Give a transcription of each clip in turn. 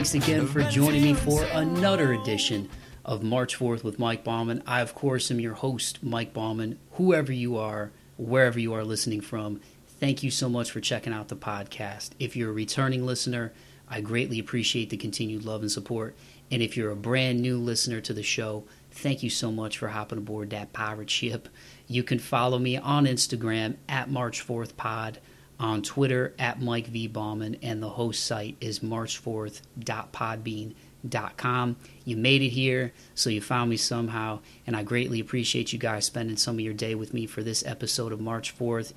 Thanks again for joining me for another edition of March Forth with Mike Bauman. I, of course, am your host, Mike Bauman. Whoever you are, wherever you are listening from, thank you so much for checking out the podcast. If you're a returning listener, I greatly appreciate the continued love and support. And if you're a brand new listener to the show, thank you so much for hopping aboard that pirate ship. You can follow me on Instagram at March Forth Pod, on Twitter at Mike V. Bauman, and the host site is march4th.podbean.com. You made it here, so you found me somehow, and I greatly appreciate you guys spending some of your day with me for this episode of March Forth.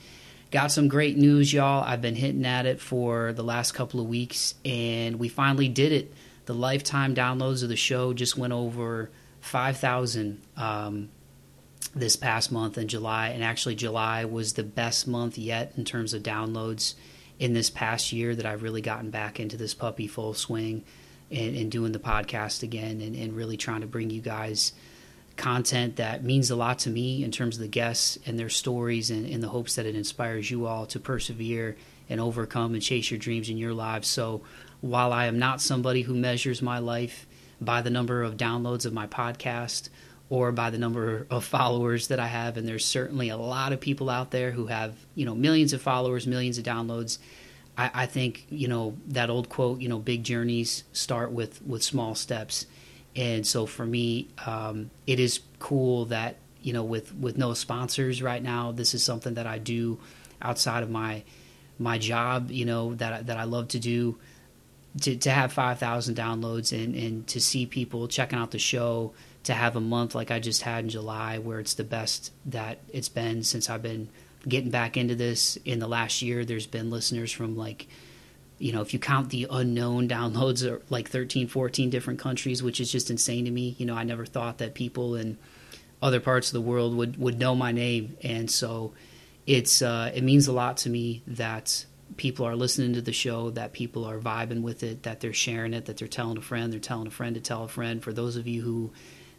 Got some great news, y'all. I've been hitting at it for the last couple of weeks, and we finally did it. The lifetime downloads of the show just went over 5,000 um, this past month in July. And actually, July was the best month yet in terms of downloads in this past year that I've really gotten back into this puppy full swing and, and doing the podcast again and, and, really trying to bring you guys content that means a lot to me in terms of the guests and their stories and in the hopes that it inspires you all to persevere and overcome and chase your dreams in your lives. So while I am not somebody who measures my life by the number of downloads of my podcast or by the number of followers that I have. And there's certainly a lot of people out there who have, you know, millions of followers, millions of downloads. I, I think, you know, that old quote, you know, big journeys start with, with small steps. And so for me, um, it is cool that, you know, with, with no sponsors right now, this is something that I do outside of my, my job, you know, that, that I love to do to, to have 5,000 downloads and, and to see people checking out the show, to have a month like I just had in July where it's the best that it's been since I've been getting back into this in the last year. There's been listeners from like, you know, if you count the unknown downloads, are like 13, 14 different countries, which is just insane to me. You know, I never thought that people in other parts of the world would, would know my name. And so it's, uh, it means a lot to me that people are listening to the show, that people are vibing with it, that they're sharing it, that they're telling a friend, they're telling a friend to tell a friend. For those of you who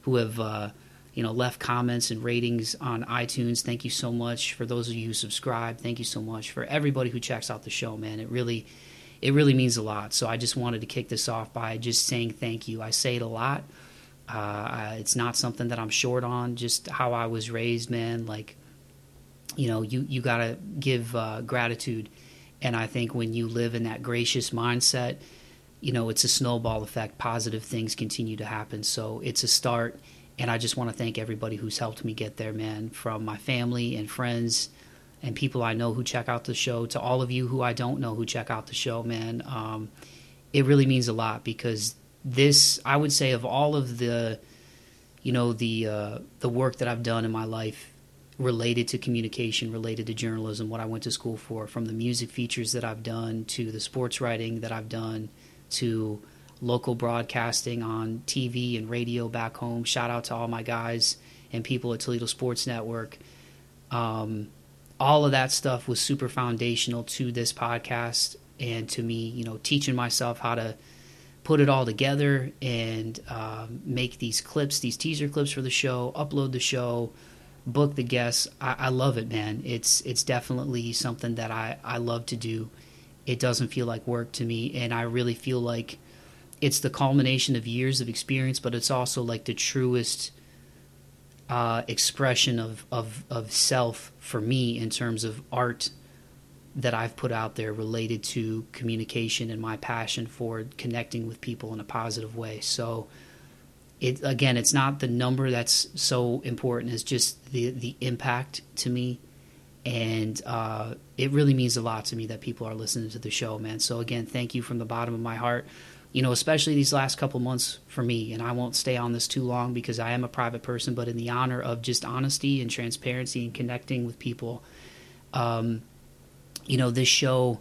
who have uh, you know left comments and ratings on iTunes. Thank you so much for those of you who subscribe. Thank you so much for everybody who checks out the show, man. It really it really means a lot. So I just wanted to kick this off by just saying thank you. I say it a lot. Uh, it's not something that I'm short on. Just how I was raised, man. Like you know, you you gotta give uh, gratitude, and I think when you live in that gracious mindset you know, it's a snowball effect. Positive things continue to happen. So it's a start. And I just want to thank everybody who's helped me get there, man, from my family and friends and people I know who check out the show to all of you who I don't know who check out the show, man. Um, it really means a lot because this, I would say, of all of the, you know, the uh, the work that I've done in my life related to communication, related to journalism, what I went to school for, from the music features that I've done to the sports writing that I've done to local broadcasting on TV and radio back home. Shout out to all my guys and people at Toledo Sports Network. Um, all of that stuff was super foundational to this podcast and to me, you know, teaching myself how to put it all together and um, make these clips, these teaser clips for the show, upload the show, book the guests. I, I love it, man. It's it's definitely something that I, I love to do it doesn't feel like work to me and i really feel like it's the culmination of years of experience but it's also like the truest uh, expression of, of, of self for me in terms of art that I've put out there related to communication and my passion for connecting with people in a positive way. So it again, it's not the number that's so important. It's just the the impact to me and uh, it really means a lot to me that people are listening to the show, man. So again, thank you from the bottom of my heart. You know, especially these last couple months for me, and I won't stay on this too long because I am a private person. But in the honor of just honesty and transparency and connecting with people, um, you know, this show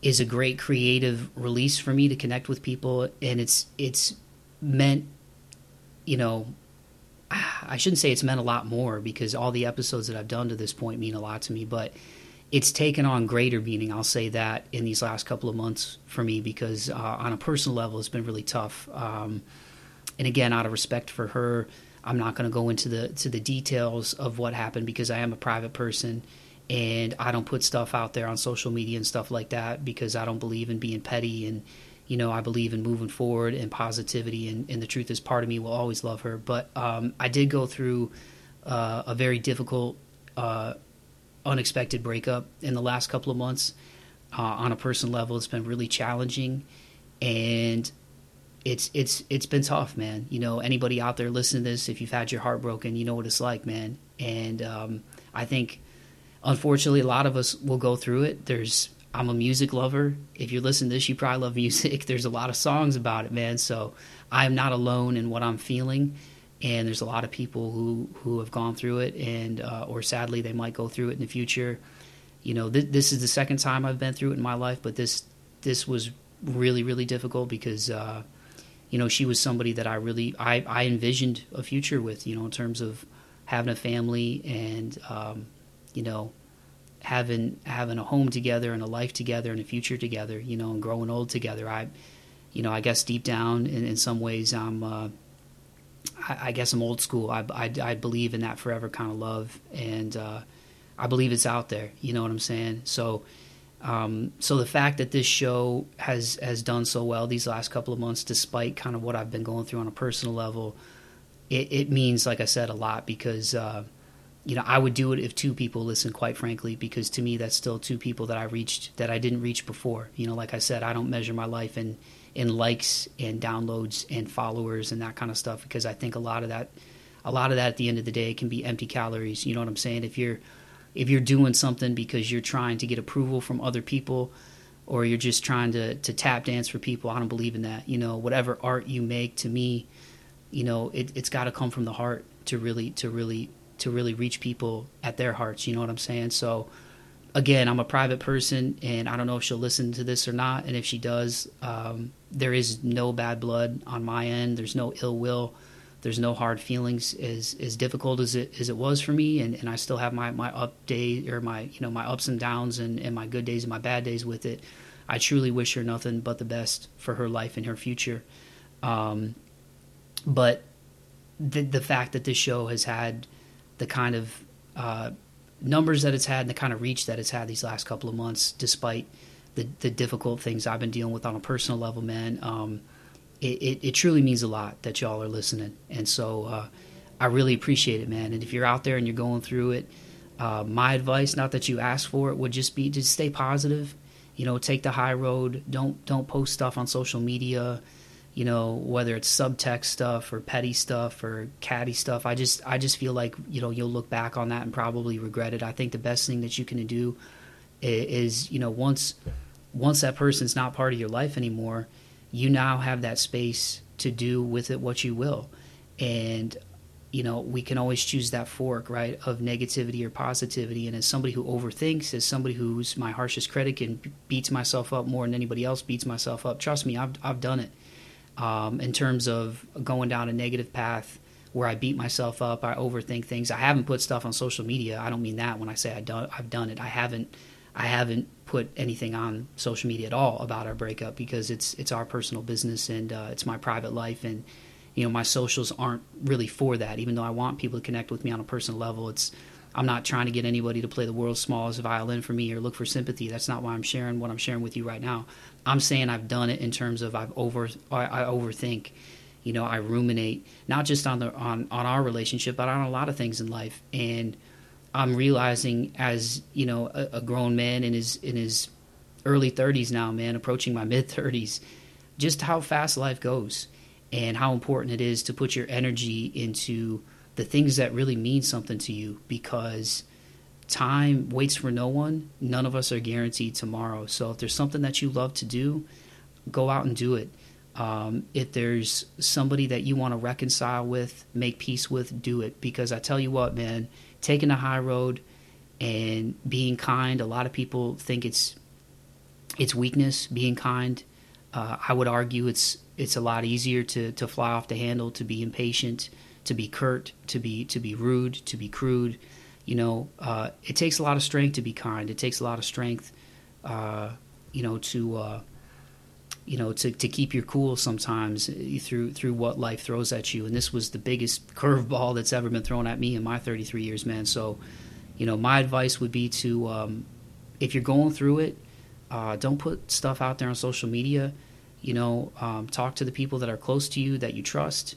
is a great creative release for me to connect with people, and it's it's meant, you know, I shouldn't say it's meant a lot more because all the episodes that I've done to this point mean a lot to me, but it's taken on greater meaning. I'll say that in these last couple of months for me because uh, on a personal level, it's been really tough. Um, and again, out of respect for her, I'm not going to go into the to the details of what happened because I am a private person and I don't put stuff out there on social media and stuff like that because I don't believe in being petty and you know, I believe in moving forward and positivity, and, and the truth is part of me will always love her. But um, I did go through uh, a very difficult, uh, unexpected breakup in the last couple of months. Uh, on a personal level, it's been really challenging, and it's it's it's been tough, man. You know, anybody out there listening to this, if you've had your heart broken, you know what it's like, man. And um, I think, unfortunately, a lot of us will go through it. There's I'm a music lover. If you listen to this, you probably love music. There's a lot of songs about it, man. So I'm not alone in what I'm feeling. And there's a lot of people who, who have gone through it, and uh, or sadly they might go through it in the future. You know, th- this is the second time I've been through it in my life, but this this was really really difficult because uh, you know she was somebody that I really I, I envisioned a future with. You know, in terms of having a family and um, you know having having a home together and a life together and a future together, you know, and growing old together. I, you know, I guess deep down, in, in some ways, I'm, uh, I, I, guess I'm old school. I, I, I, believe in that forever kind of love, and uh, I believe it's out there. You know what I'm saying? So, um, so the fact that this show has has done so well these last couple of months, despite kind of what I've been going through on a personal level, it, it means, like I said, a lot because. Uh, you know, I would do it if two people listen, quite frankly, because to me, that's still two people that I reached that I didn't reach before. You know, like I said, I don't measure my life in, in likes and downloads and followers and that kind of stuff because I think a lot of that, a lot of that at the end of the day can be empty calories. You know what I'm saying? If you're, if you're doing something because you're trying to get approval from other people, or you're just trying to, to tap dance for people, I don't believe in that. You know, whatever art you make, to me, you know, it, it's got to come from the heart to really, to really to really reach people at their hearts. You know what I'm saying? So, again, I'm a private person, and I don't know if she'll listen to this or not. And if she does, um, there is no bad blood on my end. There's no ill will. There's no hard feelings. As as difficult as it as it was for me, and, and I still have my my up day or my you know my ups and downs and, and my good days and my bad days with it. I truly wish her nothing but the best for her life and her future. Um, but the the fact that this show has had the kind of uh, numbers that it's had and the kind of reach that it's had these last couple of months, despite the, the difficult things I've been dealing with on a personal level, man. Um, it, it, it, truly means a lot that y'all are listening. And so uh, I really appreciate it, man. And if you're out there and you're going through it, uh, my advice, not that you ask for it, would just be to stay positive. You know, take the high road. Don't don't post stuff on social media you know whether it's subtext stuff or petty stuff or catty stuff i just i just feel like you know you'll look back on that and probably regret it. I think the best thing that you can do is, you know once once that person's not part of your life anymore you now have that space to do with it what you will. And you know we can always choose that fork right of negativity or positivity. And as somebody who overthinks as somebody who's my harshest critic and beats myself up more than anybody else beats myself up trust me i've, I've done it um, in terms of going down a negative path where I beat myself up, I overthink things. I haven't put stuff on social media. I don't mean that when I say I done, I've done it. I haven't I haven't put anything on social media at all about our breakup because it's it's our personal business and uh, it's my private life and you know my socials aren't really for that. Even though I want people to connect with me on a personal level, it's I'm not trying to get anybody to play the world's smallest violin for me or look for sympathy. That's not why I'm sharing what I'm sharing with you right now. I'm saying I've done it in terms of I've over I, I overthink. You know, I ruminate not just on the on on our relationship, but on a lot of things in life. And I'm realizing as you know a, a grown man in his in his early 30s now, man, approaching my mid 30s, just how fast life goes and how important it is to put your energy into the things that really mean something to you because time waits for no one. None of us are guaranteed tomorrow. So if there's something that you love to do, go out and do it. Um, if there's somebody that you want to reconcile with, make peace with, do it. Because I tell you what, man, taking the high road and being kind, a lot of people think it's it's weakness. Being kind, uh, I would argue it's it's a lot easier to to fly off the handle, to be impatient, to be curt, to be to be rude, to be crude. You know, uh, it takes a lot of strength to be kind. It takes a lot of strength, uh, you know, to uh, you know to, to keep your cool sometimes through through what life throws at you. And this was the biggest curveball that's ever been thrown at me in my 33 years, man. So, you know, my advice would be to um, if you're going through it, uh, don't put stuff out there on social media You know, um, talk to the people that are close to you that you trust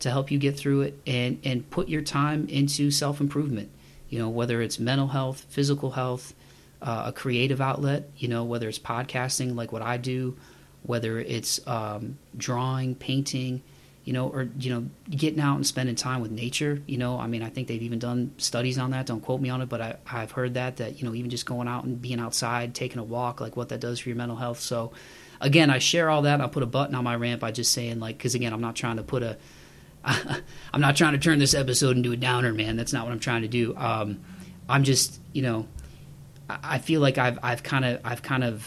to help you get through it, and and put your time into self improvement. You know, whether it's mental health, physical health, uh, a creative outlet. You know, whether it's podcasting like what I do, whether it's um, drawing, painting you know, or you know, getting out and spending time with nature. You know, I mean, I think they've even done studies on that. Don't quote me on it, but I, I've heard that that you know, even just going out and being outside, taking a walk, like what that does for your mental health. So, again, I share all that. I'll put a button on my ramp by just saying like, because again, I'm not trying to put a, I'm not trying to turn this episode into a downer, man. That's not what I'm trying to do. Um, I'm just, you know, I feel like I've I've kind of I've kind of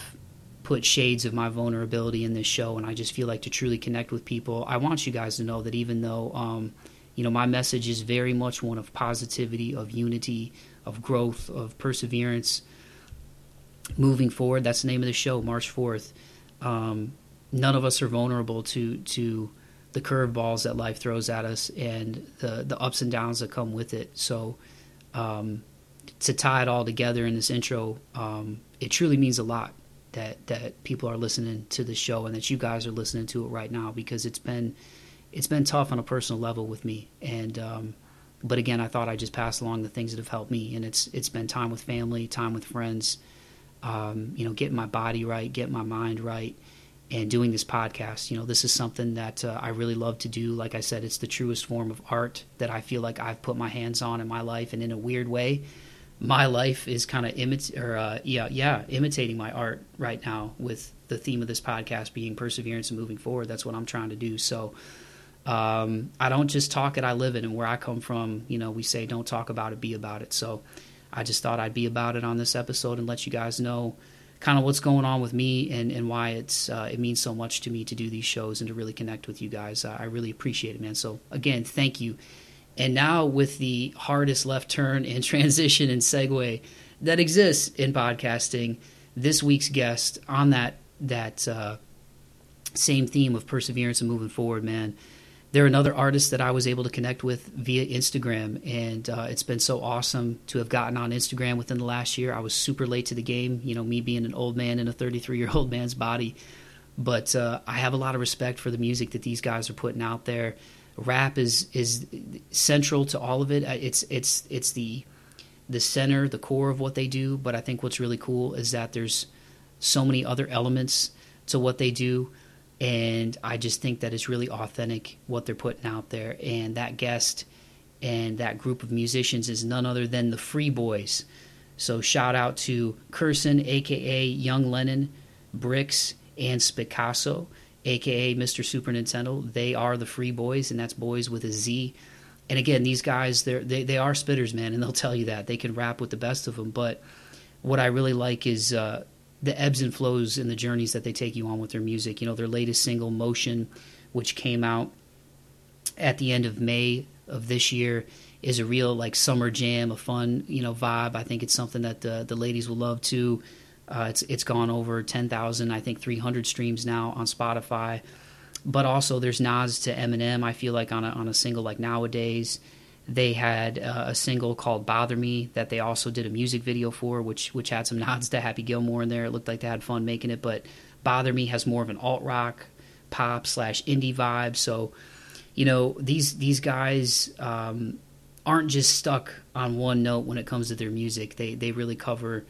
put shades of my vulnerability in this show, and I just feel like to truly connect with people, I want you guys to know that even though, um, you know, my message is very much one of positivity, of unity, of growth, of perseverance, moving forward. That's the name of the show, March Forth. Um, none of us are vulnerable to to the curveballs that life throws at us and the the ups and downs that come with it. So. Um, to tie it all together in this intro, um, it truly means a lot that that people are listening to the show and that you guys are listening to it right now because it's been it's been tough on a personal level with me and um, but again I thought I'd just pass along the things that have helped me and it's it's been time with family time with friends um, you know getting my body right getting my mind right and doing this podcast you know this is something that uh, I really love to do like I said it's the truest form of art that I feel like I've put my hands on in my life and in a weird way my life is kind of imit or uh, yeah yeah imitating my art right now with the theme of this podcast being perseverance and moving forward. That's what I'm trying to do. So um, I don't just talk it, I live it. And where I come from, you know, we say don't talk about it, be about it. So I just thought I'd be about it on this episode and let you guys know kind of what's going on with me and, and why it's uh, it means so much to me to do these shows and to really connect with you guys. I really appreciate it, man. So again, thank you and now, with the hardest left turn and transition and segue that exists in podcasting, this week's guest on that that uh, same theme of perseverance and moving forward, man. They're another artist that I was able to connect with via Instagram, and uh, it's been so awesome to have gotten on Instagram within the last year. I was super late to the game, you know, me being an old man in a 33 year old man's body. But uh, I have a lot of respect for the music that these guys are putting out there rap is is central to all of it. Uh, it's it's it's the the center, the core of what they do. But I think what's really cool is that there's so many other elements to what they do, and I just think that it's really authentic what they're putting out there. And that guest and that group of musicians is none other than the Free Boyz. So shout out to Kirsin, aka Young Lennon, Brix, and Spitcasso aka Mr. Super Nintendo. They are the Free Boyz, and that's boys with a Z. And again, these guys, they're, they they are spitters, man, and they'll tell you that they can rap with the best of them. But what I really like is uh, the ebbs and flows and the journeys that they take you on with their music. You know, their latest single, MOCEAN, which came out at the end of May of this year, is a real like summer jam, a fun you know vibe. I think it's something that the the ladies will love too. Uh, it's it's gone over 10,000, I think 300 streams now on Spotify. But also there's nods to Eminem. I feel like on a on a single like nowadays, they had uh, a single called "Bother Me" that they also did a music video for, which which had some nods to Happy Gilmore in there. It looked like they had fun making it. But "Bother Me" has more of an alt rock, pop slash indie vibe. So, you know these these guys um, aren't just stuck on one note when it comes to their music. They they really cover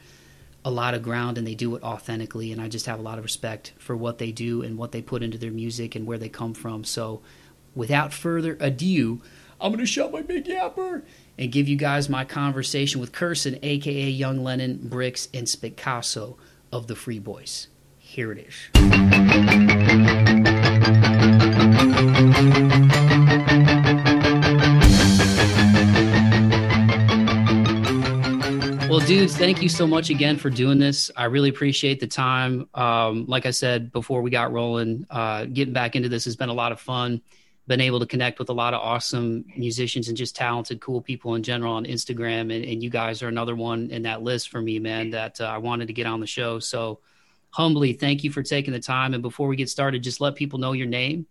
a lot of ground and they do it authentically and I just have a lot of respect for what they do and what they put into their music and where they come from. So without further ado, I'm to shut my big yapper and give you guys my conversation with Kirsin, aka Young Lennon, Brix, and Spitcasso of the Free Boyz. Here it is. Well, dudes, thank you so much again for doing this. I really appreciate the time. Um, like I said before we got rolling, uh, getting back into this has been a lot of fun. Been able to connect with a lot of awesome musicians and just talented, cool people in general on Instagram. And, and you guys are another one in that list for me, man, that uh, I wanted to get on the show. So, humbly, thank you for taking the time. And before we get started, just let people know your name.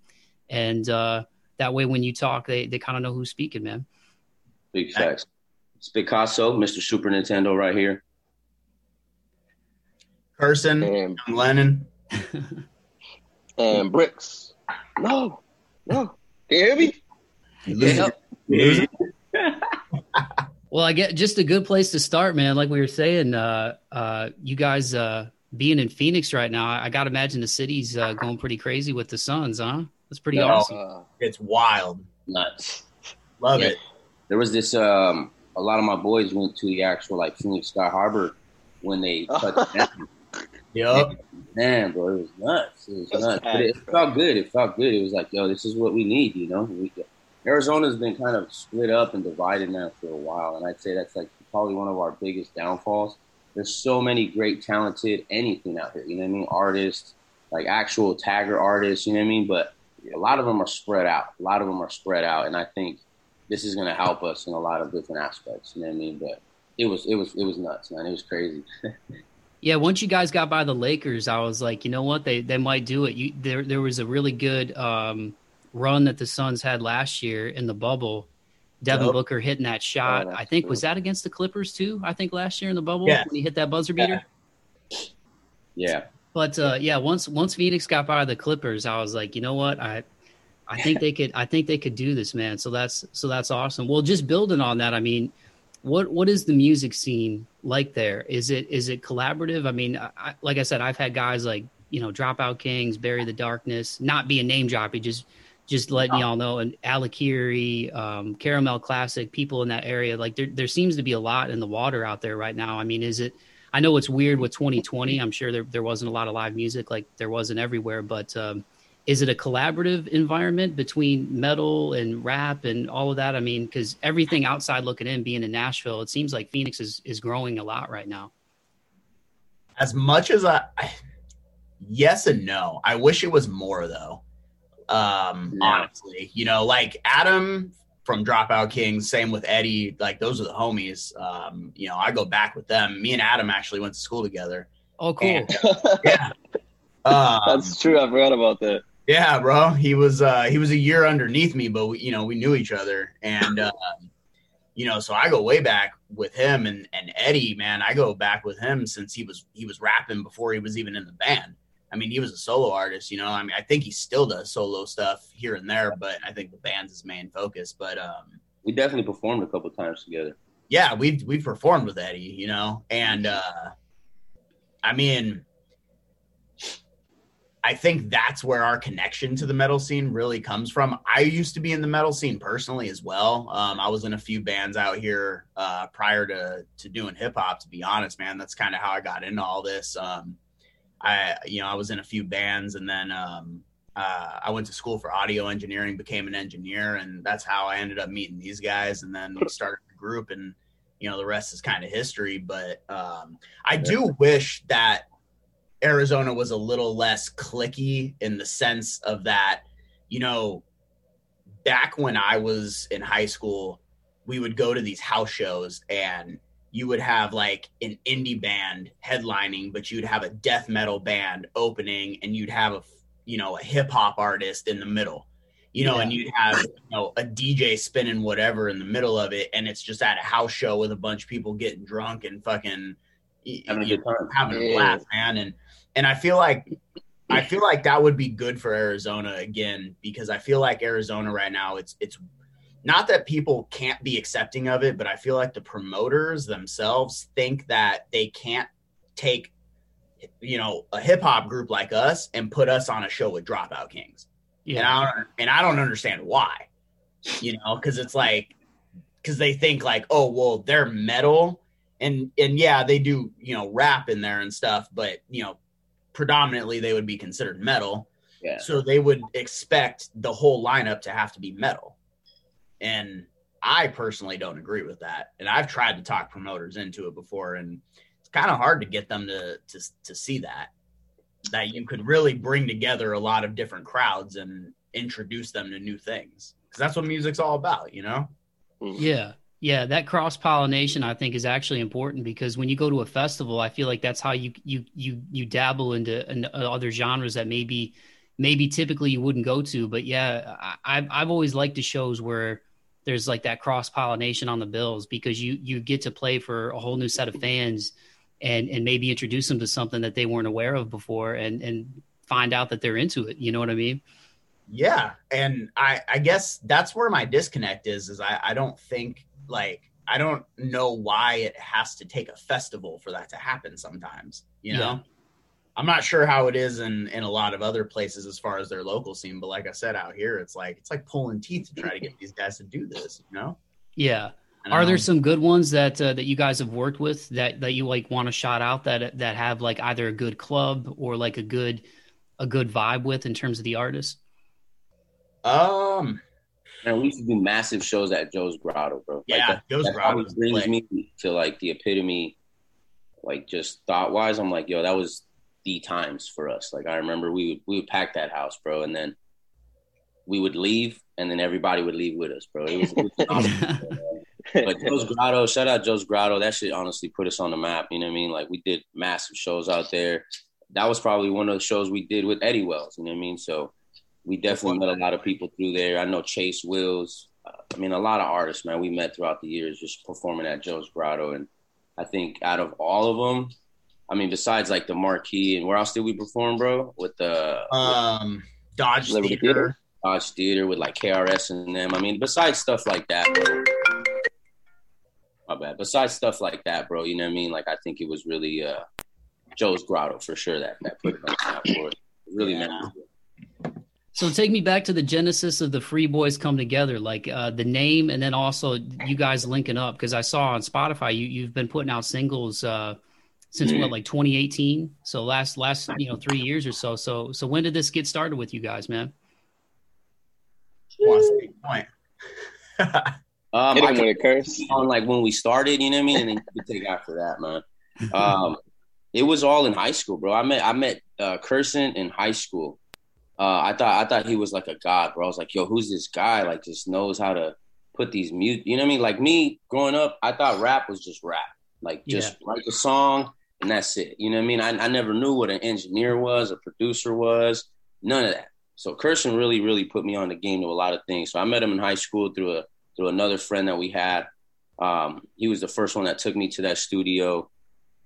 And uh, that way, when you talk, they, they kind of know who's speaking, man. Big facts. It's Picasso, Mr. Super Nintendo right here. Person, and, Lennon. and Brix. No, no. Can you hear me? You losing, you losing? Well, I get just a good place to start, man. Like we were saying, uh, uh, you guys uh, being in Phoenix right now, I got to imagine the city's uh, going pretty crazy with the Suns, huh? That's pretty No, awesome. uh, It's wild. Nuts. Love Yeah. it. There was this. Um, a lot of my boys went to the actual like Phoenix Sky Harbor when they touched down. Yep. Man, bro, it was nuts. It was That's nuts. But it, it felt good. It felt good. It was like, yo, this is what we need. You know, we, Arizona's been kind of split up and divided now for a while, and I'd say that's like probably one of our biggest downfalls. There's so many great, talented anything out here. You know what I mean? Artists, like actual tagger artists. You know what I mean? But a lot of them are spread out. A lot of them are spread out, and I think this is going to help us in a lot of different aspects. You know what I mean? But it was, it was, it was nuts, man. It was crazy. Yeah, once you guys got by the Lakers, I was like, you know what, they they might do it. You, there there was a really good um, run that the Suns had last year in the bubble. Devin Yep. Booker hitting that shot. Oh, I think true. was that against the Clippers too. I think last year in the bubble Yeah. when he hit that buzzer beater. Yeah. But uh, yeah, once once Phoenix got by the Clippers, I was like, you know what, I I think they could I think they could do this, man. So that's so that's awesome. Well, just building on that, I mean, what what is the music scene like there? Is it is it collaborative? I mean, I, like I said, I've had guys like you know Dropout Kings, Bury the Darkness, not being name dropping, just just letting y'all know, and Alakiri, um, Caramel Classic, people in that area. Like there there seems to be a lot in the water out there right now. I mean, is it? I know it's weird with 2020. I'm sure there there wasn't a lot of live music like there wasn't everywhere, but um, is it a collaborative environment between metal and rap and all of that? I mean, because everything outside looking in, being in Nashville, it seems like Phoenix is is growing a lot right now. As much as I, I- yes and no. I wish it was more though. Um, Yeah. honestly, you know, like Adam from Dropout Kings, same with Eddie. Like those are the homies. Um, you know, I go back with them. Me and Adam actually went to school together. Oh, cool. And- Yeah. Um, That's true. I forgot about that. Yeah, bro. He was uh he was a year underneath me, but we, you know, we knew each other and um you know, so I go way back with him and and Eddie, man, I go back with him since he was he was rapping before he was even in the band. I mean, he was a solo artist, you know. I mean, I think he still does solo stuff here and there, but I think the band's his main focus. But um We definitely performed a couple times together. yeah, we've we've performed with Eddie, you know, and uh I mean I think that's where our connection to the metal scene really comes from. I used to be in the metal scene personally as well. Um, I was in a few bands out here uh, prior to to doing hip hop. To be honest, man, that's kind of how I got into all this. Um, I you know I was in a few bands, and then um, uh, I went to school for audio engineering, became an engineer, and that's how I ended up meeting these guys. And then we started a group, and you know the rest is kind of history. But um, I do wish that Arizona was a little less cliquey in the sense of that, you know, back when I was in high school, we would go to these house shows and you would have like an indie band headlining, but you'd have a death metal band opening and you'd have a, you know, a hip hop artist in the middle, you know, Yeah. and you'd have, you know, a DJ spinning whatever in the middle of it. And it's just at a house show with a bunch of people getting drunk and fucking Having a you time. having a Yeah. blast, man. And and I feel like I feel like that would be good for Arizona again because I feel like Arizona right now it's it's not that people can't be accepting of it, but I feel like the promoters themselves think that they can't take you know a hip hop group like us and put us on a show with Dropout Kings. Yeah. And I don't and I don't understand why. You know, because it's like because they think like, oh well, they're metal and and yeah, they do you know rap in there and stuff, but you know predominantly they would be considered metal. Yeah. So they would expect the whole lineup to have to be metal. And I personally don't agree with that. And I've tried to talk promoters into it before and it's kind of hard to get them to to to see that that you could really bring together a lot of different crowds and introduce them to new things. Cuz that's what music's all about, you know? Mm-hmm. Yeah. Yeah, that cross pollination I think is actually important because when you go to a festival, I feel like that's how you you you you dabble into, into uh, other genres that maybe maybe typically you wouldn't go to. But yeah, I, I've I've always liked the shows where there's like that cross pollination on the bills because you you get to play for a whole new set of fans and and maybe introduce them to something that they weren't aware of before and and find out that they're into it. You know what I mean? Yeah, and I I guess that's where my disconnect is. Is I I don't think like I don't know why it has to take a festival for that to happen. Sometimes, you know. Yeah. I'm not sure how it is in in a lot of other places as far as their local scene, but like I said, out here, it's like it's like pulling teeth to try to get these guys to do this. You know. Yeah. And, Are there um, some good ones that uh, that you guys have worked with that that you like want to shout out that that have like either a good club or like a good a good vibe with in terms of the artist? Um. And we used to do massive shows at Joe's Grotto, bro. Like, Yeah, that, Joe's that Grotto always brings me to like the epitome, like just thought wise. I'm like, yo, that was the times for us. Like I remember we would we would pack that house, bro, and then we would leave, and then everybody would leave with us, bro. It was, it was awesome, man. but Joe's Grotto, shout out Joe's Grotto. That shit honestly put us on the map. You know what I mean? Like we did massive shows out there. That was probably one of the shows we did with Eddie Wells. You know what I mean? So we definitely met a lot of people through there. I know Chase Wills. Uh, I mean, a lot of artists, man. We met throughout the years just performing at Joe's Grotto, and I think out of all of them, I mean, besides like the Marquee and where else did we perform, bro? With the Um. Dodge Liberty Theater. Theater. Dodge Theater with like KRS and them. I mean, besides stuff like that, bro. My bad. Besides stuff like that, bro, you know what I mean? Like I think it was really uh Joe's Grotto for sure that that put it on the map for us. Really Yeah. memorable. So take me back to the genesis of the Free Boyz come together, like uh, the name, and then also you guys linking up because I saw on Spotify you you've been putting out singles uh, since what like 2018, so last last you know three years or so. So so when did this get started with you guys, man? Wants to make point. Um, Hit I him can with a curse. on like when we started, you know what I mean, and then you can take after that, man. Um, it was all in high school, bro. I met I met uh, Kirsin in high school. Uh, I thought I thought he was like a god, bro. I was like, yo, who's this guy? Like, just knows how to put these mute. You know what I mean? Like me growing up, I thought rap was just rap, like just write a song and that's it. You know what I mean? I, I never knew what an engineer was, a producer was, none of that. So Kirsin really, really put me on the game to a lot of things. So I met him in high school through a through another friend that we had. Um, he was the first one that took me to that studio,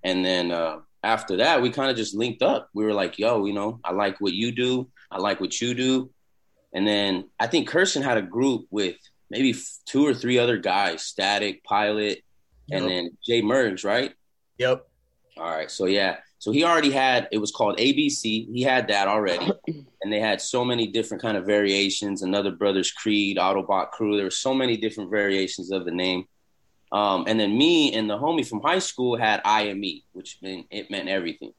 and then uh, after that, we kind of just linked up. We were like, "Yo, you know, I like what you do. I like what you do." And then I think Kirsin had a group with maybe two or three other guys, Static, Pilot, and Yep. then Jay Mergs, right? Yep. All right. So yeah. So he already had it was called ABC. He had that already. And they had so many different kind of variations. Another Brothers Creed, Autobot Crew. There were so many different variations of the name. Um, and then me and the homie from high school had IME, which meant it meant everything.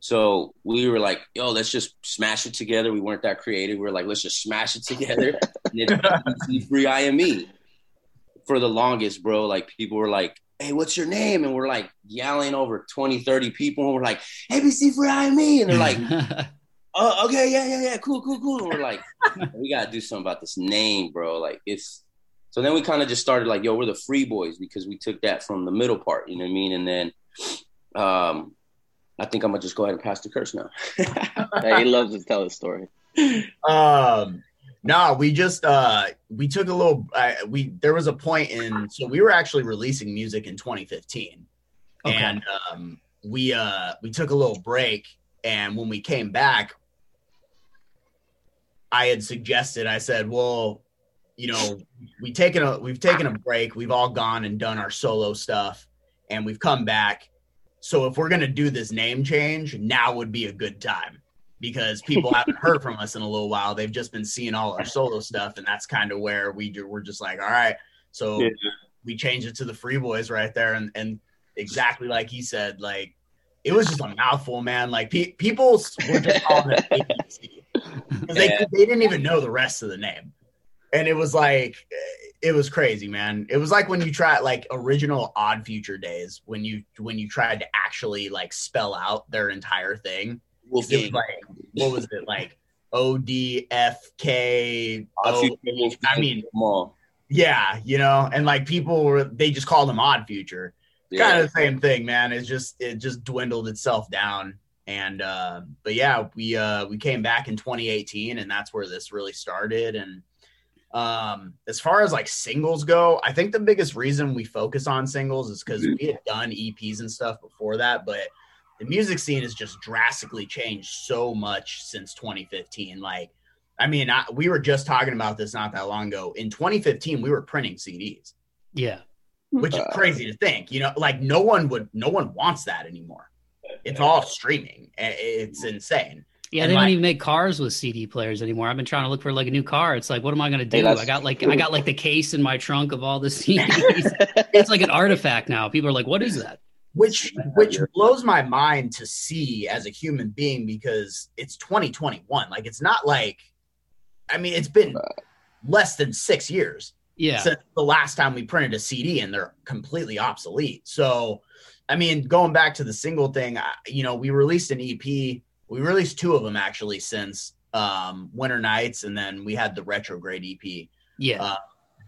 So we were like, yo, let's just smash it together. We weren't that creative. We were like, let's just smash it together. and free IME. For the longest, bro, like people were like, hey, what's your name? And we're like yelling over 20, 30 people. And we're like, ABC for IME. And they're like, oh, okay, yeah, yeah, yeah, cool, cool, cool. And we're like, we got to do something about this name, bro. Like, it's, so then we kind of just started like, yo, we're the Free Boyz because we took that from the middle part, you know what I mean? And then, um, I think I'm gonna just go ahead and pass the curse now. Hey, he loves to tell his story. Um, no, we just uh we took a little. Uh, we there was a point in so we were actually releasing music in 2015, Okay. and um we uh we took a little break, and when we came back, I had suggested I said, well, you know, we taken a we've taken a break. We've all gone and done our solo stuff, and we've come back. So if we're gonna do this name change, now would be a good time because people haven't heard from us in a little while. They've just been seeing all our solo stuff, and that's kind of where we do, we're just like, all right. So Yeah. we changed it to the Free Boyz right there, and and exactly like he said, like it was just a mouthful, man. Like pe- people were just calling it ABC because they they didn't even know the rest of the name, and it was like it was crazy, man. It was like when you try like original Odd Future days when you when you tried to actually like spell out their entire thing. It was like what was it like O D F K Odd O? Future Wolfgang, I mean. Yeah, you know, and like people were they just called them Odd Future. Yeah. Kind of the same thing, man. It's just it just dwindled itself down. And uh but yeah, we uh we came back in 2018 and that's where this really started and um as far as like singles go, I think the biggest reason we focus on singles is cuz we had done EPs and stuff before that, but the music scene has just drastically changed so much since 2015. Like, I mean, I, we were just talking about this not that long ago. In 2015, we were printing CDs, Yeah. which is crazy to think. You know, like no one would, no one wants that anymore. It's all streaming. It's insane. Yeah, And they like- don't even make cars with CD players anymore. I've been trying to look for like a new car. It's like, what am I going to do? Hey, I got like. I got like the case in my trunk of all the CDs. it's like an artifact now. People are like, what is that? which which blows my mind to see as a human being because it's 2021 like it's not like i mean it's been less than six years Yeah, since the last time we printed a cd and they're completely obsolete so i mean going back to the single thing I, you know we released an ep we released two of them actually since um winter nights and then we had the retrograde ep yeah, uh,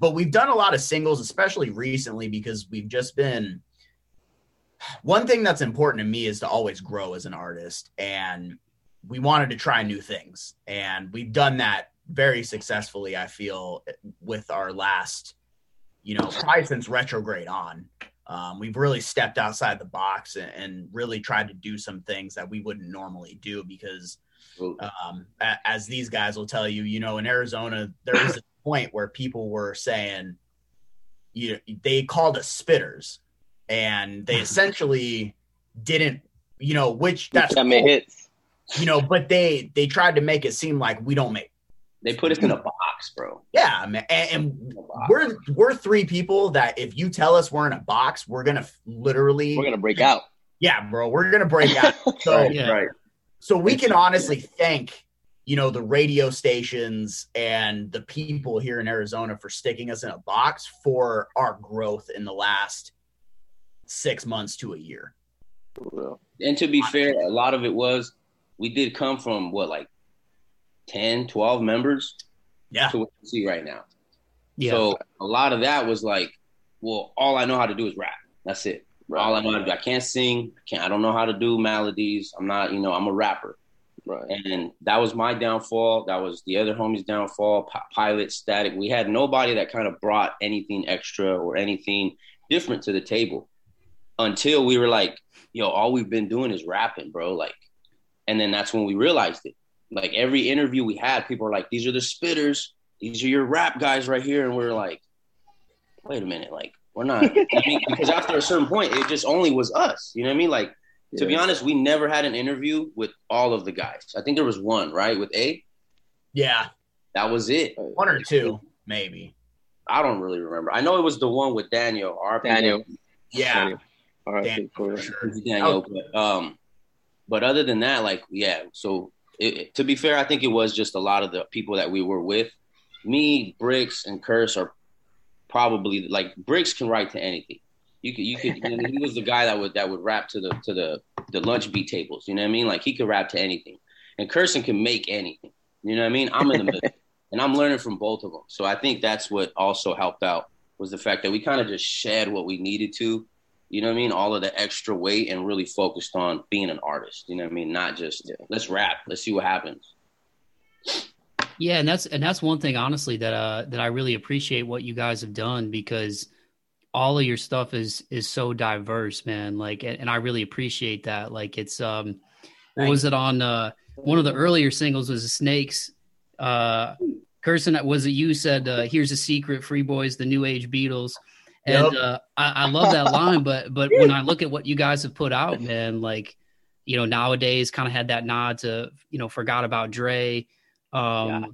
but we've done a lot of singles, especially recently, because we've just been. One thing that's important to me is to always grow as an artist, and we wanted to try new things, and we've done that very successfully. I feel with our last, you know, probably since retrograde on, um, we've really stepped outside the box and, and really tried to do some things that we wouldn't normally do because um, a- as these guys will tell you, you know, in Arizona, there was a point where people were saying, you they called us spitters, and they essentially didn't, you know, which that's cool, hits. you know, but they they tried to make it seem like we don't make, They put us in a box, bro. yeah, man, and, and In a box. we're we're three people that if you tell us we're in a box, we're gonna literally, We're gonna break out. yeah, bro, we're gonna break out. So right, Yeah. right. So we can honestly thank, you know, the radio stations and the people here in Arizona for sticking us in a box for our growth in the last six months to a year. And to be fair, a lot of it was we did come from what like 10, 12 members Yeah. to what you see right now. yeah. So a lot of that was like, well, all I know how to do is rap. That's it. All I know how to do. I can't sing. I can't. I don't know how to do melodies. I'm not. You know, I'm a rapper. Right. And that was my downfall. That was the other homies' downfall. P- Pilot, Static. We had nobody that kind of brought anything extra or anything different to the table until we were like, yo, all we've been doing is rapping, bro. Like, and then that's when we realized it. Like every interview we had, people were like, these are the spitters. These are your rap guys right here. And we are like, wait a minute. Like, we're not. I mean, because after a certain point, it just only was us. You know what I mean? Like, to be honest, we never had an interview with all of the guys. I think there was one, right? With A. Yeah. That was it. One or two, maybe. I don't really remember. I know it was the one with Daniel. RP Daniel. Yeah. Daniel. All right, Dan- for for sure. Daniel. But, um, but other than that, like, yeah. So it, to be fair, I think it was just a lot of the people that we were with. Me, Brix, and Curse are probably like Brix can write to anything. You could, you could. you know, he was the guy that would that would rap to the to the the lunch beat tables. You know what I mean? Like he could rap to anything, and Kirsin can make anything. You know what I mean? I'm in the middle, and I'm learning from both of them. So I think that's what also helped out was the fact that we kind of just shed what we needed to. You know what I mean? All of the extra weight and really focused on being an artist. You know what I mean? Not just Yeah. let's rap, let's see what happens. Yeah, and that's and that's one thing honestly that uh that I really appreciate what you guys have done because all of your stuff is is so diverse, man. Like and, and I really appreciate that. Like it's um what was it on uh one of the earlier singles was the Snakes uh Kirsin was it you said uh here's a secret Free Boyz the new age Beatles and Yep. uh I, I love that line but but when I look at what you guys have put out man like you know nowadays kind of had that nod to you know forgot about Dre um Yeah.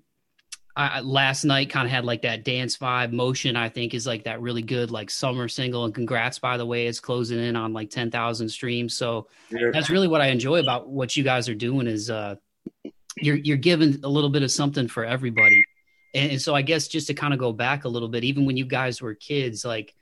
I, last night kind of had like that dance vibe MOCEAN I think is like that really good like summer single and congrats by the way it's closing in on like 10,000 streams so that's really what I enjoy about what you guys are doing is uh you're you're giving a little bit of something for everybody. And, and so I guess just to kind of go back a little bit, even when you guys were kids, like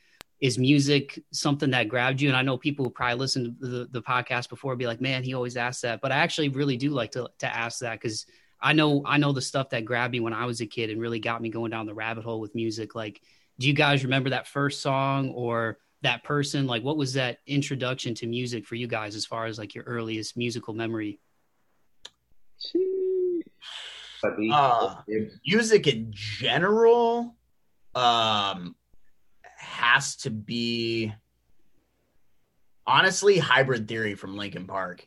is music something that grabbed you? And I know people who probably listen to the, the podcast before be like, man, he always asks that. But I actually really do like to to ask that because I know I know the stuff that grabbed me when I was a kid and really got me going down the rabbit hole with music. Like, do you guys remember that first song or that person? Like, what was that introduction to music for you guys as far as like your earliest musical memory? Uh, music in general um has to be honestly, Hybrid Theory from Linkin Park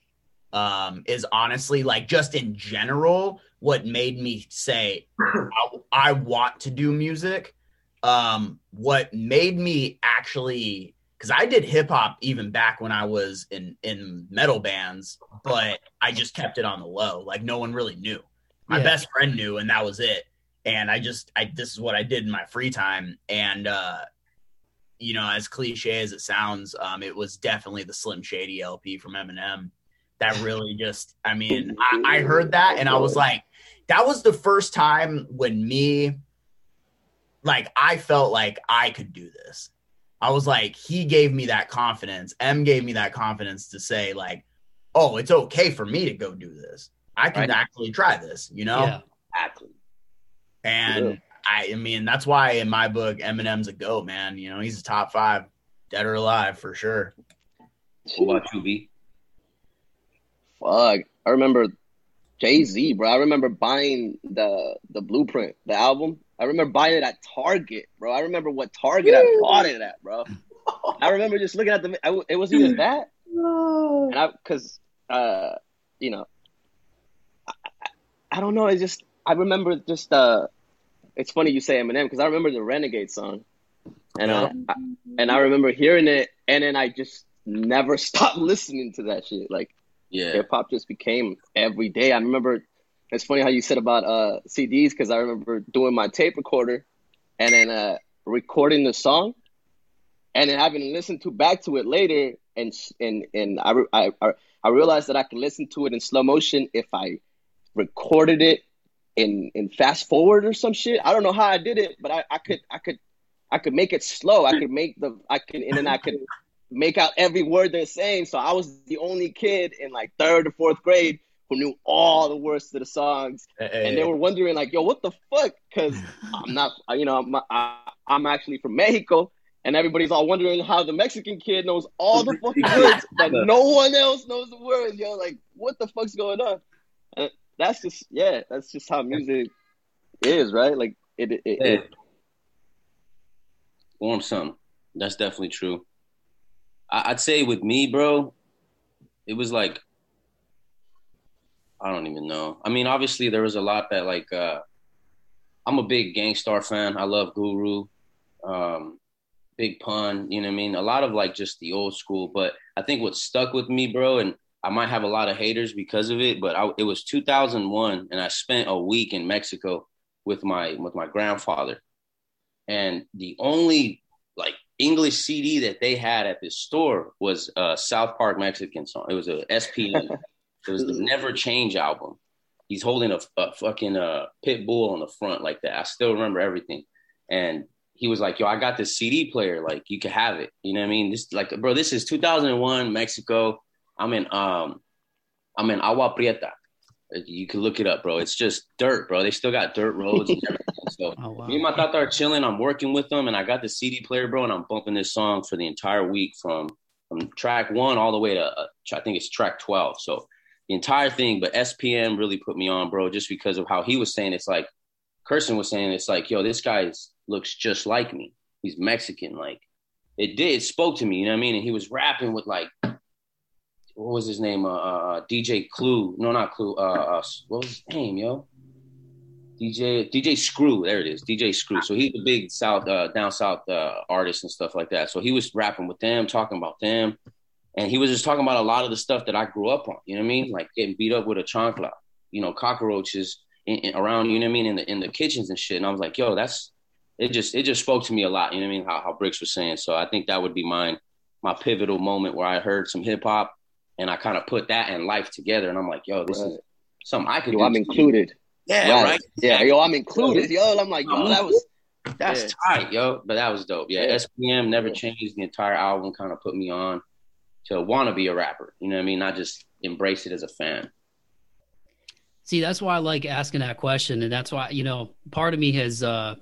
um, is honestly like just in general what made me say I, I want to do music. Um, what made me actually because I did hip hop even back when I was in in metal bands, but I just kept it on the low. Like no one really knew. My Yeah. best friend knew, and that was it. And I just I this is what I did in my free time. And uh, you know, as cliche as it sounds, um, it was definitely the Slim Shady LP from Eminem. That really just I mean, I, I heard that and I was like, that was the first time when me like I felt like I could do this. I was like, he gave me that confidence. M gave me that confidence to say, like, oh, it's okay for me to go do this. I can Right. actually try this, you know? Yeah. Exactly. And Yeah. I, I mean, that's why in my book, Eminem's a goat, man. You know, he's a top five, dead or alive for sure. What about you, B? Fuck. I remember Jay Z, bro. I remember buying the the blueprint, the album. I remember buying it at Target, bro. I remember what Target I bought it at, bro. I remember just looking at the. I, it was either that, and I because uh, you know, I, I, I don't know. It's just I remember just uh, it's funny you say Eminem because I remember the Renegade song, and uh, I, and I remember hearing it, and then I just never stopped listening to that shit. Like Yeah. hip hop just became every day. I remember it's funny how you said about uh CDs because I remember doing my tape recorder and then uh recording the song and then having to listen to back to it later and and and I I I, I realized that I could listen to it in slow motion if I recorded it in in fast forward or some shit. I don't know how I did it, but I, I could I could I could make it slow. I could make the I could and then I could make out every word they're saying. So I was the only kid in like third or fourth grade who knew all the words to the songs, and they were wondering like, "Yo, what the fuck?" Because I'm not, you know, I'm, I, I'm actually from Mexico, and everybody's all wondering how the Mexican kid knows all the fucking words, but no one else knows the words. Yo, like, what the fuck's going on? And that's just, yeah, that's just how music is, right? Like, it, it, it, Yeah. it Warm some. That's definitely true. I- I'd say with me, bro, it was like I don't even know. I mean, obviously there was a lot that like uh I'm a big Gang Starr fan. I love Guru, um, Big Pun. You know what I mean? A lot of like just the old school. But I think what stuck with me, bro, and I might have a lot of haters because of it. But I, it was 2001, and I spent a week in Mexico with my with my grandfather, and the only like English CD that they had at this store was a South Park Mexican song. It was a SPM. it was the Never Change album. He's holding a, a fucking uh, pit bull on the front like that. I still remember everything. And he was like, "Yo, I got this CD player. Like, you can have it. You know what I mean? This like, bro, this is 2001 Mexico. I'm in um, I'm in Agua Prieta. You can look it up, bro. It's just dirt, bro. They still got dirt roads and everything. So Oh wow. me and my tata are chilling. I'm working with them, and I got the CD player, bro, and I'm bumping this song for the entire week from from track one all the way to uh, I think it's track 12. So the entire thing, but SPM really put me on, bro, just because of how he was saying. It's like Kirsin was saying, it's like, yo, this guy looks just like me. He's Mexican, like it did. It spoke to me, you know what I mean? And he was rapping with like. What was his name? Uh, uh, DJ Clue. No, not Clue. Uh, uh, what was his name, yo? DJ DJ Screw, there it is, DJ Screw. So he's a big south uh, down south uh, artist and stuff like that. So he was rapping with them, talking about them, and he was just talking about a lot of the stuff that I grew up on. You know what I mean? Like getting beat up with a chancla, you know, cockroaches in, in, around. You know what I mean? In the in the kitchens and shit. And I was like, yo, that's it. Just it just spoke to me a lot. You know what I mean? How how Brix was saying. So I think that would be mine, my pivotal moment where I heard some hip hop and I kind of put that and life together. And I'm like, yo, this Right. is something I could yo, do. I'm included. Yeah, right. Yeah, yo, I'm included. Yo, I'm like, yo, that was That's Yeah. tight, yo. But that was dope. Yeah, Yeah. SPM never Yeah. changed. The entire album kind of put me on to want to be a rapper. You know what I mean? Not just embrace it as a fan. See, that's why I like asking that question, and that's why you know part of me has uh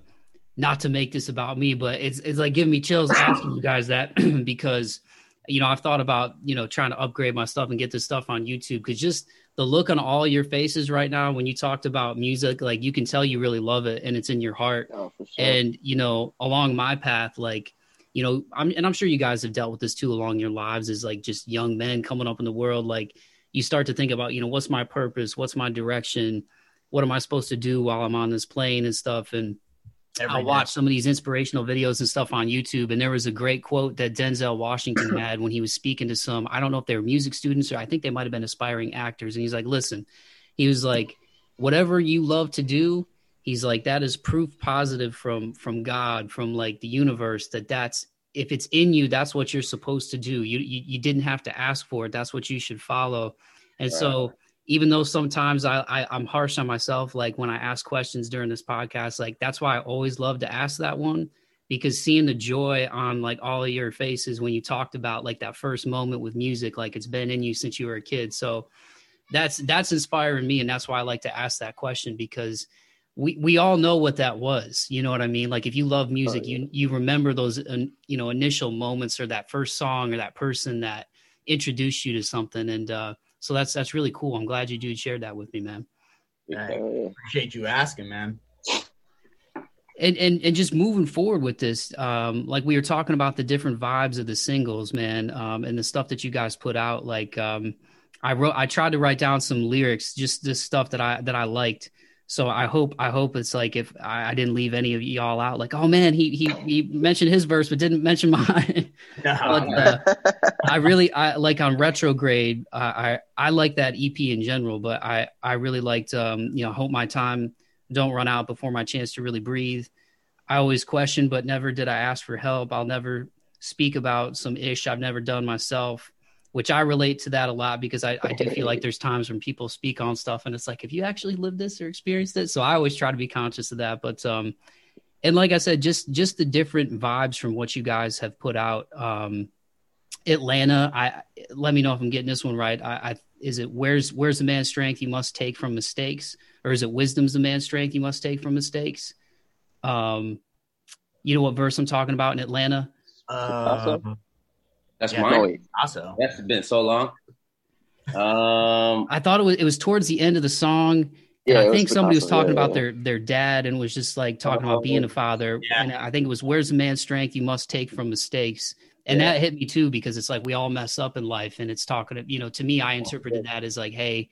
not to make this about me, but it's it's like giving me chills asking you guys that because you know I've thought about you know trying to upgrade my stuff and get this stuff on YouTube because just the look on all your faces right now when you talked about music, like you can tell you really love it and it's in your heart. oh, for sure. And you know, along my path, like you know, I'm, and I'm sure you guys have dealt with this too along your lives is like just young men coming up in the world. Like you start to think about, you know, what's my purpose? What's my direction? What am I supposed to do while I'm on this plane and stuff? And I watched some of these inspirational videos and stuff on YouTube, and there was a great quote that Denzel Washington had when he was speaking to some. I don't know if they were music students or I think they might have been aspiring actors. And he's like, "Listen," he was like, "Whatever you love to do, he's like that is proof positive from from god from like the universe that that's if it's in you that's what you're supposed to do you you, you didn't have to ask for it that's what you should follow and right. so even though sometimes I, I i'm harsh on myself like when i ask questions during this podcast like that's why i always love to ask that one because seeing the joy on like all of your faces when you talked about like that first moment with music like it's been in you since you were a kid so that's that's inspiring me and that's why i like to ask that question because we we all know what that was you know what i mean like if you love music oh, yeah. you you remember those uh, you know initial moments or that first song or that person that introduced you to something and uh so that's that's really cool. I'm glad you dude shared that with me man. I appreciate you asking man. And, and and just moving forward with this um like we were talking about the different vibes of the singles man um and the stuff that you guys put out like um i wrote i tried to write down some lyrics just this stuff that i that i liked so I hope I hope it's like if I, I, didn't leave any of y'all out, like oh man, he he he mentioned his verse but didn't mention mine. No. but, uh, I really I like on retrograde. Uh, I I like that EP in general, but I I really liked um you know hope my time don't run out before my chance to really breathe. I always question, but never did I ask for help. I'll never speak about some ish I've never done myself which I relate to that a lot because I, I do feel like there's times when people speak on stuff and it's like, have you actually lived this or experienced it? So I always try to be conscious of that. But um, and like I said, just just the different vibes from what you guys have put out. Um, Atlanta, I let me know if I'm getting this one right. I, I is it where's where's the man's strength you must take from mistakes, or is it wisdom's the man's strength you must take from mistakes? Um, you know what verse I'm talking about in Atlanta? Uh, that's yeah, mine. Also, that's been so long. Um, I thought it was it was towards the end of the song. Yeah, I think somebody was talking yeah, about yeah. their their dad and was just like talking about being a father. Yeah. And I think it was where's the man's strength you must take from mistakes. And that hit me too because it's like we all mess up in life and it's talking to you know, to me I interpreted that as like, hey,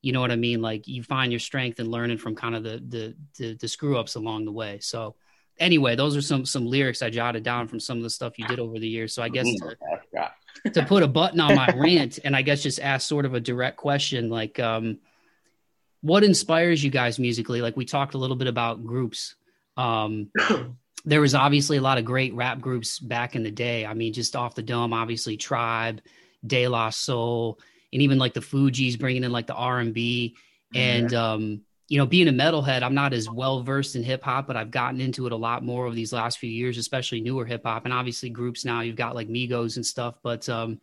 you know what I mean? Like you find your strength in learning from kind of the the the, the screw ups along the way. So anyway, those are some some lyrics I jotted down from some of the stuff you did over the years. So I guess to, to put a button on my rant and I guess just ask sort of a direct question like um what inspires you guys musically? Like we talked a little bit about groups. Um there was obviously a lot of great rap groups back in the day. I mean, just off the dome, obviously Tribe, De La Soul, and even like the Fugees bringing in like the R and B, and um, you know, being a metalhead, I'm not as well versed in hip hop, but I've gotten into it a lot more over these last few years, especially newer hip hop. And obviously, groups now you've got like Migos and stuff. But um,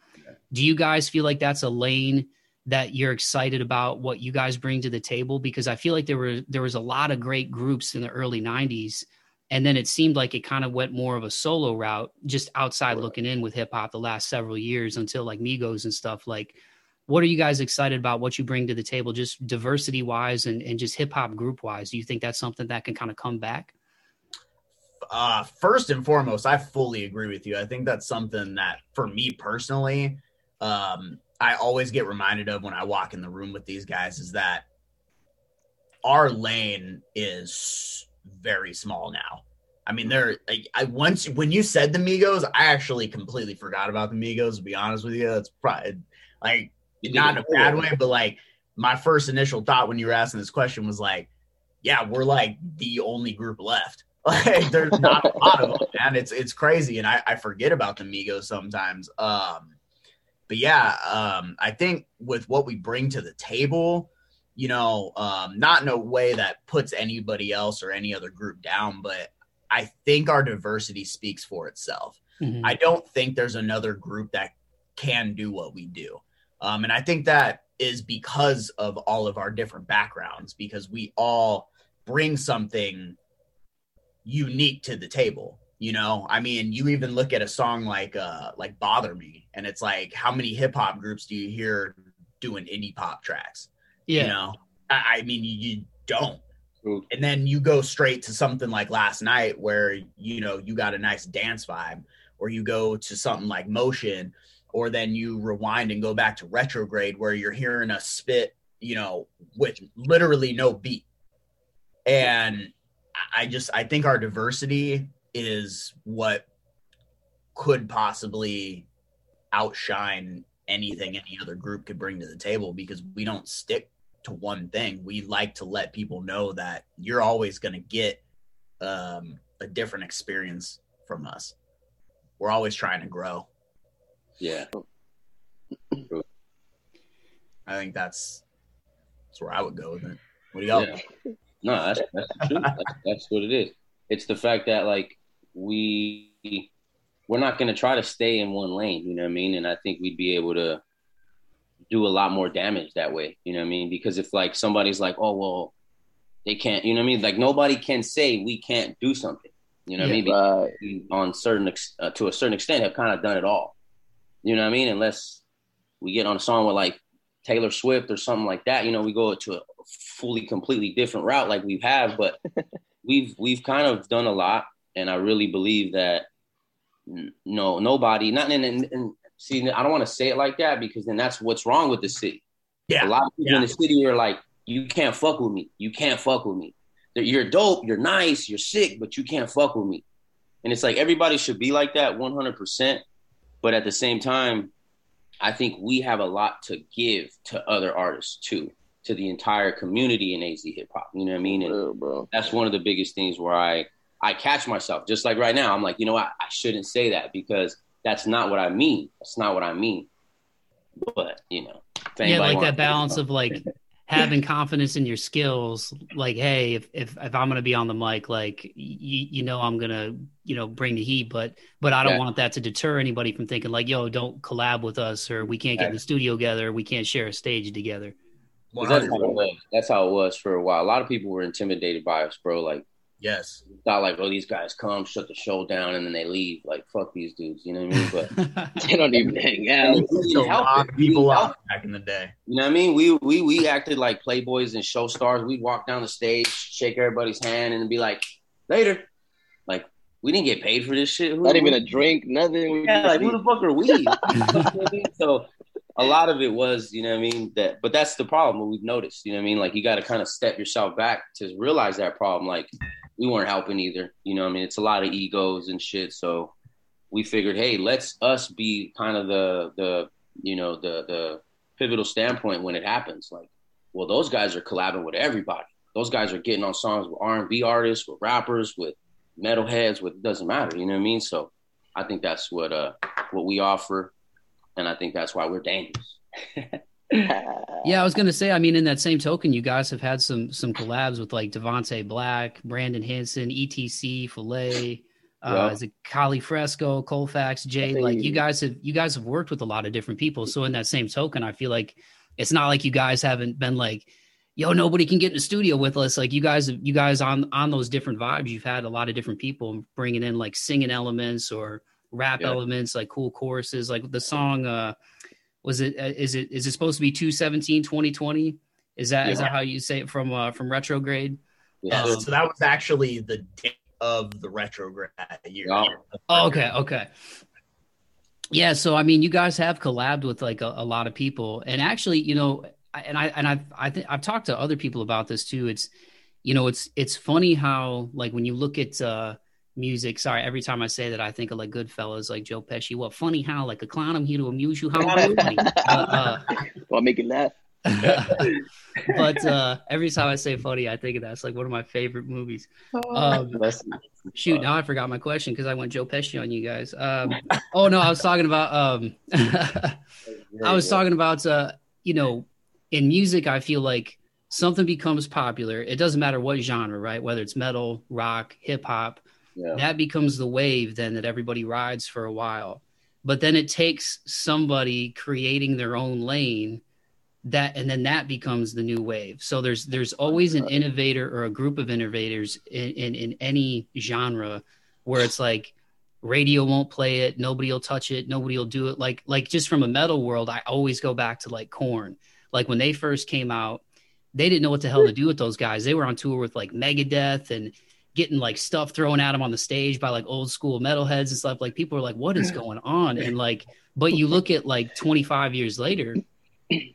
do you guys feel like that's a lane that you're excited about what you guys bring to the table? Because I feel like there were there was a lot of great groups in the early '90s, and then it seemed like it kind of went more of a solo route, just outside looking in with hip hop the last several years until like Migos and stuff. Like, what are you guys excited about what you bring to the table just diversity wise and, and just hip hop group wise do you think that's something that can kind of come back uh, first and foremost i fully agree with you i think that's something that for me personally um, i always get reminded of when i walk in the room with these guys is that our lane is very small now I mean, there. I, I, once when you said the Migos, I actually completely forgot about the Migos. To be honest with you, it's probably like not in a bad way, but like my first initial thought when you were asking this question was like, yeah, we're like the only group left. Like there's not a lot of them, and it's it's crazy, and I, I forget about the Migos sometimes. Um, but yeah, um, I think with what we bring to the table, you know, um, not in a way that puts anybody else or any other group down, but I think our diversity speaks for itself. Mm-hmm. I don't think there's another group that can do what we do. Um, and I think that is because of all of our different backgrounds, because we all bring something unique to the table. You know, I mean, you even look at a song like uh like Bother Me, and it's like how many hip hop groups do you hear doing indie pop tracks? Yeah. You know, I, I mean you, you don't. And then you go straight to something like last night where you know you got a nice dance vibe or you go to something like MOCEAN or then you rewind and go back to retrograde where you're hearing a spit you know with literally no beat and i just i think our diversity is what could possibly outshine anything any other group could bring to the table because we don't stick to one thing. We like to let people know that you're always going to get um, a different experience from us. We're always trying to grow. Yeah. I think that's that's where I would go with it. What do y'all? Yeah. No, that's that's. That's, that's what it is. It's the fact that like we we're not going to try to stay in one lane. You know what I mean? And I think we'd be able to do a lot more damage that way. You know what I mean? Because if like somebody's like, oh well, they can't. You know what I mean? Like nobody can say we can't do something. You know what Yeah, I mean? right. On certain ex- uh, to a certain extent have kind of done it all. You know what I mean? Unless we get on a song with like Taylor Swift or something like that, you know, we go to a fully completely different route like we have, but we've we've kind of done a lot and I really believe that no nobody not in, in, in see I don't want to say it like that because then that's what's wrong with the city. Yeah. A lot of people in the city are like, you can't fuck with me. You can't fuck with me. You're dope, you're nice, you're sick, but you can't fuck with me. And it's like everybody should be like that 100%. But at the same time, I think we have a lot to give to other artists too, to the entire community in AZ hip hop. You know what I mean? And Real, bro. that's one of the biggest things where I I catch myself just like right now. I'm like, you know what? I shouldn't say that because that's not what I mean. That's not what I mean. But you know, yeah, like that balance of like having confidence in your skills. Like, hey, if if, if I'm gonna be on the mic, like you you know I'm gonna you know bring the heat, but but I don't Yeah. want that to deter anybody from thinking like, yo, don't collab with us, or we can't get in the studio together, we can't share a stage together. 'cause that's how it was. That's how it was for a while. A lot of people were intimidated by us, bro. Like Yes. thought like, oh, these guys come, shut the show down, and then they leave. Like, fuck these dudes. You know what I mean? But They don't even hang out. And we A help lot We people out back in the day. You know what I mean? We we we acted like playboys and show stars. We'd walk down the stage, shake everybody's hand, and be like, "Later." Like we didn't get paid for this shit. Who- Not even a drink, nothing. We yeah, like be- who the fuck are we? You know what I mean? so a lot of it was, you know what I mean? That but that's the problem we've noticed, you know what I mean? Like you gotta kind of step yourself back to realize that problem. Like we weren't helping either. You know I mean? It's a lot of egos and shit. So we figured, hey, let's us be kind of the the you know, the the pivotal standpoint when it happens. Like, well, those guys are collabing with everybody. Those guys are getting on songs with R and B artists, with rappers, with metalheads, with it doesn't matter. You know what I mean? So I think that's what uh what we offer, and I think that's why we're dangerous. Yeah, I was gonna say. I mean, in that same token, you guys have had some some collabs with like Devonte Black, Brandon Hanson, ETC, Filet, uh, Yeah. is it Kali Fresco, Colfax, Jade? Like you guys have you guys have worked with a lot of different people. So in that same token, I feel like it's not like you guys haven't been like, yo, nobody can get in the studio with us. Like you guys, you guys on on those different vibes. You've had a lot of different people bringing in like singing elements or rap Yeah. elements, like cool choruses. Like the song. uh was it uh, is it is it supposed to be 217 2020 is that is Yeah. that how you say it from uh from retrograde Yeah. Uh, so that was actually the day of the retrograde year. Yeah. oh okay okay yeah so i mean you guys have collabed with like a, a lot of people and actually you know and i and i've i think i've talked to other people about this too it's you know it's it's funny how like when you look at uh music sorry every time i say that i think of like goodfellas like joe pesci what funny how like a clown i'm here to amuse you how funny. uh, uh, Well, make it laugh. but uh, every time I say funny, I think of that. It's like one of my favorite movies. Um, shoot, now I forgot my question because I went Joe Pesci on you guys. Um, oh no, I was talking about. Um, I was talking about. Uh, you know, in music, I feel like something becomes popular. It doesn't matter what genre, right? Whether it's metal, rock, hip hop, Yeah. that becomes the wave then that everybody rides for a while. But then it takes somebody creating their own lane that and then that becomes the new wave. So there's there's always an innovator or a group of innovators in in, in any genre where it's like radio won't play it nobody will touch it nobody will do it. Like like just from a metal world i always go back to like Korn like when they first came out they didn't know what the hell to do with those guys. They were on tour with like megadeth and getting like stuff thrown at him on the stage by like old school metalheads and stuff. Like people are like, what is going on? And like, but you look at like 25 years later,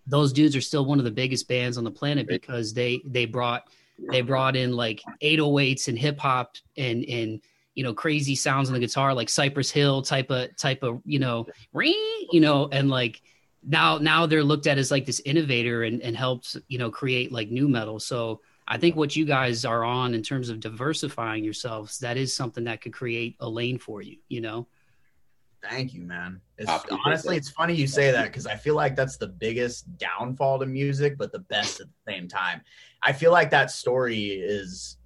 those dudes are still one of the biggest bands on the planet because they they brought they brought in like 808s and hip hop and and you know crazy sounds on the guitar like Cypress Hill type of type of you know ring you know and like now now they're looked at as like this innovator and and helps you know create like nu metal so I think what you guys are on in terms of diversifying yourselves, that is something that could create a lane for you, you know? Thank you, man. It's, honestly, it's funny you say that because I feel like that's the biggest downfall to music, but the best at the same time. I feel like that story is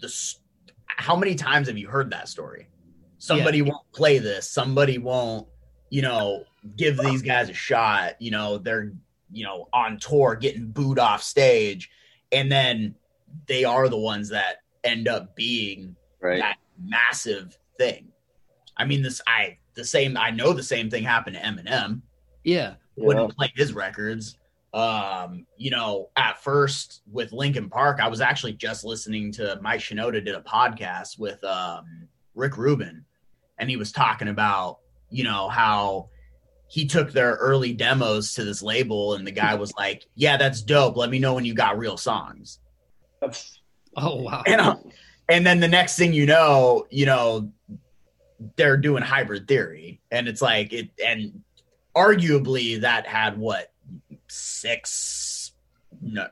the. How many times have you heard that story? Somebody yeah. won't play this. Somebody won't, you know, give these guys a shot. You know, they're, you know, on tour getting booed off stage and then they are the ones that end up being right. that massive thing. I mean, this I the same. I know the same thing happened to Eminem. Yeah, wouldn't yeah. play his records. Um, you know, at first with Linkin Park, I was actually just listening to Mike Shinoda did a podcast with um, Rick Rubin, and he was talking about you know how he took their early demos to this label and the guy was like yeah that's dope. Let me know when you got real songs. Oh wow. And, uh, and then the next thing you know you know they're doing hybrid theory and it's like it and arguably that had what six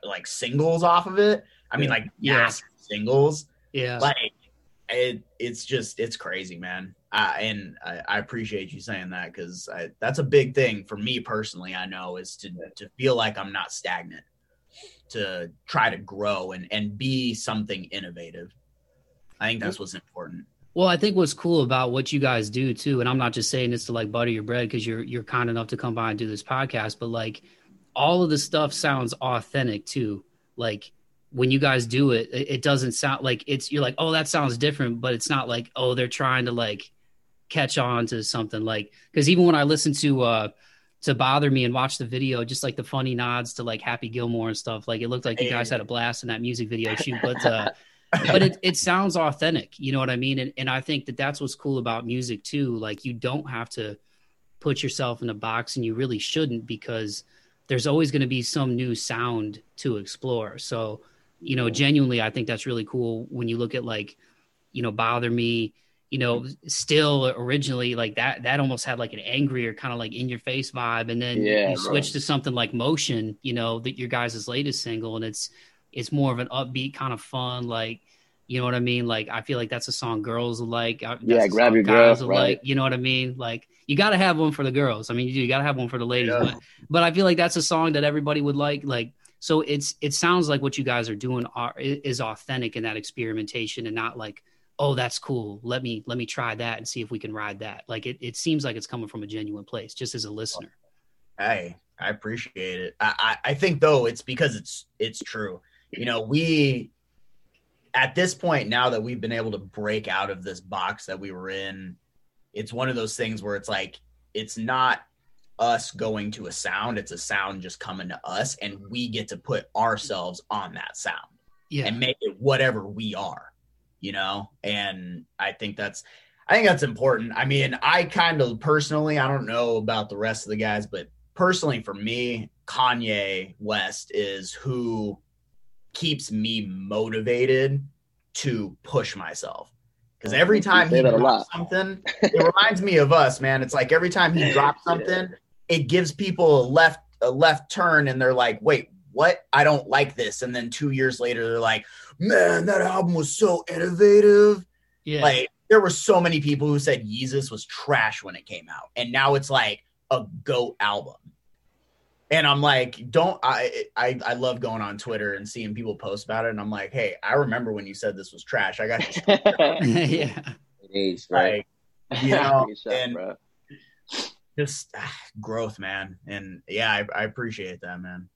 like singles off of it? I mean like yeah. singles. Yeah. Like it it's just it's crazy man uh, and I, I, appreciate you saying that because that's a big thing for me personally. I know is to to feel like I'm not stagnant, to try to grow and and be something innovative. I think that's what's important. Well, I think what's cool about what you guys do too, and I'm not just saying this to like butter your bread because you're you're kind enough to come by and do this podcast, but like all of the stuff sounds authentic too. Like when you guys do it, it doesn't sound like it's you're like, oh, that sounds different, but it's not like, oh, they're trying to like catch on to something like because even when I listen to uh to bother me and watch the video, just like the funny nods to like Happy Gilmore and stuff, like it looked like you guys had a blast in that music video shoot, but uh but it, it sounds authentic, you know what I mean? And and I think that that's what's cool about music too. Like you don't have to put yourself in a box, and you really shouldn't because there's always going to be some new sound to explore. So, you know, genuinely, I think that's really cool when you look at like, you know, bother me you know, still originally like that, that almost had like an angrier kind of like in your face vibe. And then yeah, you switch to something like MOCEAN, you know, that your guys' latest single. And it's, it's more of an upbeat kind of fun, like, you know what I mean? Like, I feel like that's a song girls like. Uh, yeah, grab your girls, right. like. You know what I mean? Like, you got to have one for the girls. I mean, you, you got to have one for the ladies. Yeah. But, but I feel like that's a song that everybody would like. Like, so it's it sounds like what you guys are doing are is authentic in that experimentation and not like oh that's cool. Let me let me try that and see if we can ride that. Like it, it seems like it's coming from a genuine place just as a listener. Hey i appreciate it. I, I i think though it's because it's it's true. You know we at this point now that we've been able to break out of this box that we were in it's one of those things where it's like it's not us going to a sound it's a sound just coming to us and we get to put ourselves on that sound yeah. and make it whatever we are you know, and I think that's I think that's important. I mean, I kind of personally, I don't know about the rest of the guys, but personally for me, Kanye West is who keeps me motivated to push myself. Because every time he drops something, it reminds me of us, man. It's like every time he drops something, it gives people a left a left turn, and they're like, "Wait, what? I don't like this." And then two years later, they're like, man, that album was so innovative. Yeah. Like there were so many people who said Yeezus was trash when it came out. And now it's like a GOAT album. And I'm like, don't I, I I love going on Twitter and seeing people post about it. And I'm like, hey, I remember when you said this was trash. I got you. yeah. It is, right? Like, you know, and just ah, growth, man. And yeah, I, I appreciate that, man.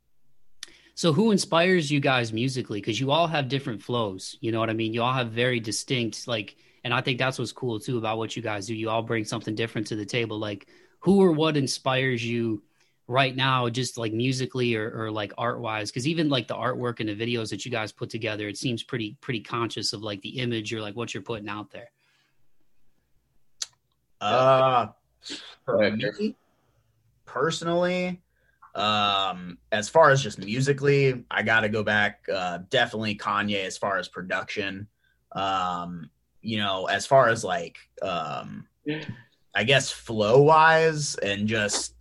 So who inspires you guys musically? Because you all have different flows. You know what I mean? You all have very distinct like, and I think that's what's cool too about what you guys do. You all bring something different to the table. Like, who or what inspires you right now, just like musically or, or like art wise? Because even like the artwork and the videos that you guys put together, it seems pretty pretty conscious of like the image or like what you're putting out there. Uh, for me, personally, um, as far as just musically, I got to go back. Uh, definitely Kanye as far as production. Um, you know, as far as like, um, I guess flow wise and just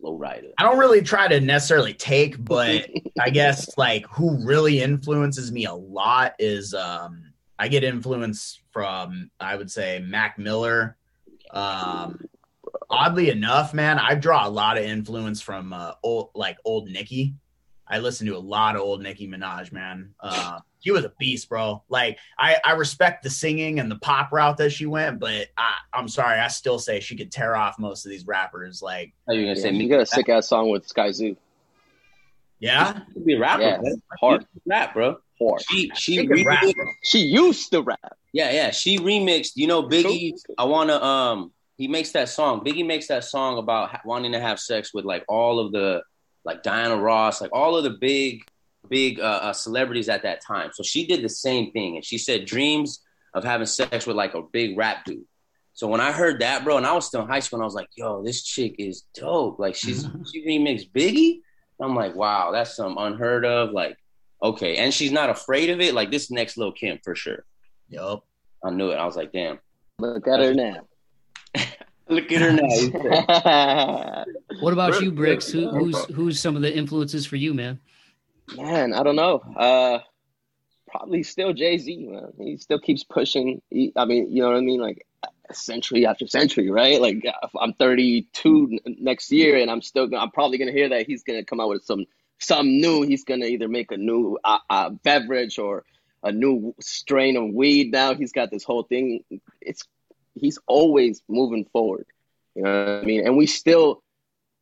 Flow rider. I don't really try to necessarily take, but I guess like who really influences me a lot is um I get influence from I would say Mac Miller. Um oddly enough, man, I draw a lot of influence from uh old like old Nicki. I listen to a lot of old Nicki Minaj, man. Uh she was a beast, bro. Like I, I respect the singing and the pop route that she went, but I, I'm sorry, I still say she could tear off most of these rappers. Like, How you gonna Yeah, say you me? got a sick ass song with Skyzoo. yeah, You could be a rapper, Yeah, man. hard. Rap, bro. Hard. She she She can rap, bro. She used to rap. yeah yeah she remixed. You know Biggie. I wanna um he makes that song. Biggie makes that song about ha- wanting to have sex with like all of the like Diana Ross, like all of the big big uh, uh, celebrities at that time. So she did the same thing, and she said dreams of having sex with like a big rap dude. So when I heard that, bro, and I was still in high school, and I was like, "Yo, this chick is dope." Like she's she remixed Biggie. I'm like, "Wow, that's some unheard of." Like, okay, and she's not afraid of it. Like this next Lil' Kim for sure. Yup. I knew it. I was like, "Damn, Look at her now. look at her now." What about you, Brix? Who, who's who's some of the influences for you, man? Man, I don't know. Uh, probably still Jay Z, man. He still keeps pushing. He, I mean, you know what I mean? Like century after century, right? Like I'm 32 n- next year, and I'm still. Gonna, I'm probably gonna hear that he's gonna come out with some some new. He's gonna either make a new uh, uh, beverage or a new strain of weed. Now he's got this whole thing. It's he's always moving forward. You know what I mean? And we still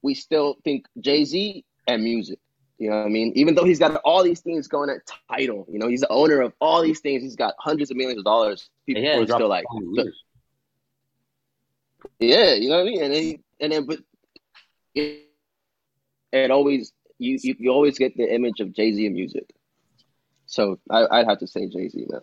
we still think Jay Z and music. You know what I mean? Even though he's got all these things going at title, you know, he's the owner of all these things. He's got hundreds of millions of dollars. People Yeah, are still like, a song in years. yeah, you know what I mean? And then, and then, but it, it always you, you you always get the image of Jay Z and music. So I, I'd have to say Jay Z, man.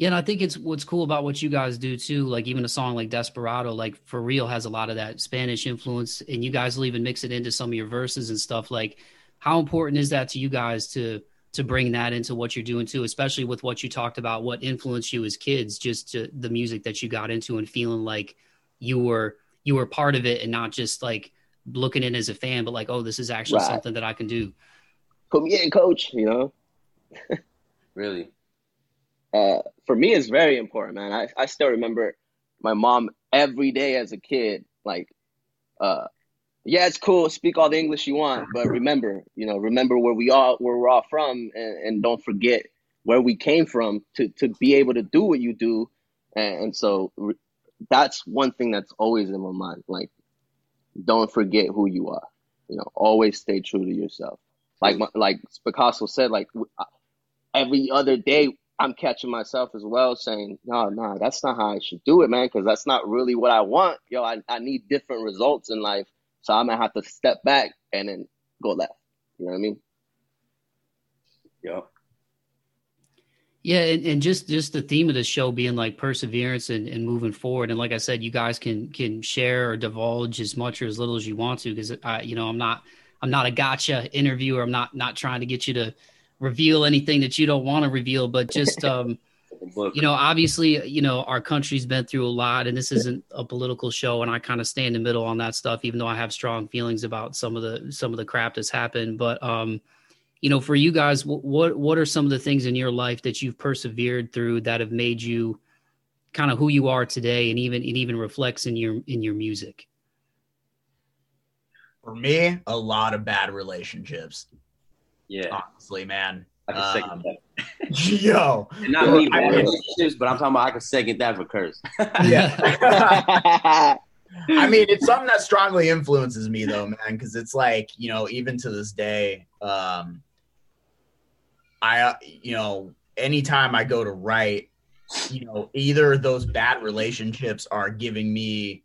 Yeah, and I think it's what's cool about what you guys do too. Like even a song like Desperado, like for real, has a lot of that Spanish influence, and you guys will even mix it into some of your verses and stuff. Like, how important is that to you guys to to bring that into what you're doing too, especially with what you talked about, what influenced you as kids, just to the music that you got into and feeling like you were you were part of it and not just like looking in as a fan, but like, oh, this is actually Right. something that I can do. Put me in, coach. You know, Really? Uh, for me, it's very important, man. I, I still remember my mom every day as a kid, like, uh, yeah, it's cool. Speak all the English you want, but remember, you know, remember where we all where we're all from, and, and don't forget where we came from to to be able to do what you do. And, and so re- that's one thing that's always in my mind. Like, don't forget who you are. You know, always stay true to yourself. Like my, like Picasso said, like every other day I'm catching myself as well saying, no, no, that's not how I should do it, man, because that's not really what I want. Yo, I, I need different results in life. So I'm going to have to step back and then go left. You know what I mean? Yeah. Yeah, and, and just just the theme of the show being like perseverance and, and moving forward. And like I said, you guys can can share or divulge as much or as little as you want to, because I, you know, I'm not I'm not a gotcha interviewer. I'm not not trying to get you to reveal anything that you don't want to reveal, but just um, you know, obviously, you know, our country's been through a lot, and this isn't a political show, and I kind of stay in the middle on that stuff, even though I have strong feelings about some of the some of the crap that's happened. But um, you know, for you guys, what what are some of the things in your life that you've persevered through that have made you kind of who you are today, and even it even reflects in your in your music? For me, a lot of bad relationships. Yeah. Honestly, man. I can second Um, that. Yo, And not me, I bad mean- but I'm talking about I can second that for Curse. yeah. I mean, it's something that strongly influences me though, man, because it's like, you know, even to this day, um, I, uh, you know, anytime I go to write, you know, either those bad relationships are giving me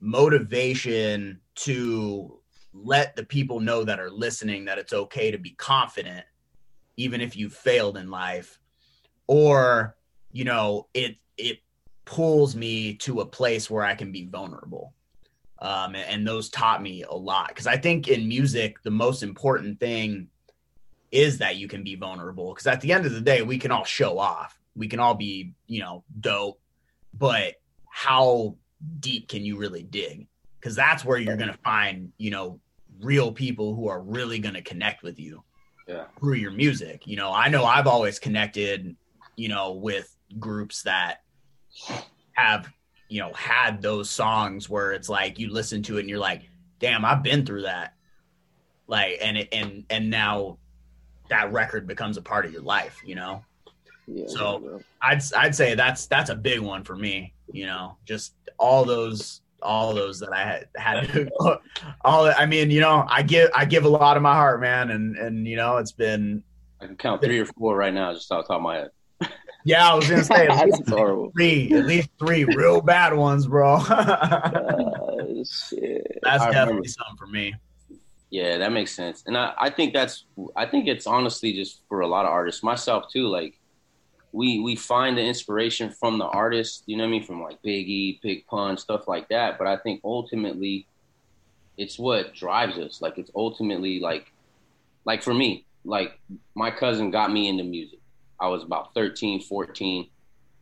motivation to let the people know that are listening that it's okay to be confident even if you failed in life. Or you know it it pulls me to a place where i can be vulnerable. Um, and, and those taught me a lot. Because i think in music the most important thing is that you can be vulnerable. Because at the end of the day we can all show off. We can all be you know dope. But how deep can you really dig? Because that's where you're going to find you know real people who are really going to connect with you Yeah. through your music you know i know i've always connected you know with groups that have you know had those songs where it's like you listen to it and you're like damn i've been through that like and it and and now that record becomes a part of your life you know Yeah, So-. I'd I'd say that's that's a big one for me. You know, just all those all those that I had had to, all I mean, you know, I give I give a lot of my heart, man, and and you know, it's been I can count three or four right now, just off the top of my head. yeah, I was gonna say at least horrible. three, at least three real bad ones, bro. that's Uh, shit. I definitely remember. something for me. Yeah, that makes sense. And I, I think that's I think it's honestly just for a lot of artists, myself too, like we we find the inspiration from the artist, you know what I mean, from like Biggie, Big Pun, stuff like that. But I think ultimately it's what drives us. Like it's ultimately like like for me, like my cousin got me into music. I was about 13, 14,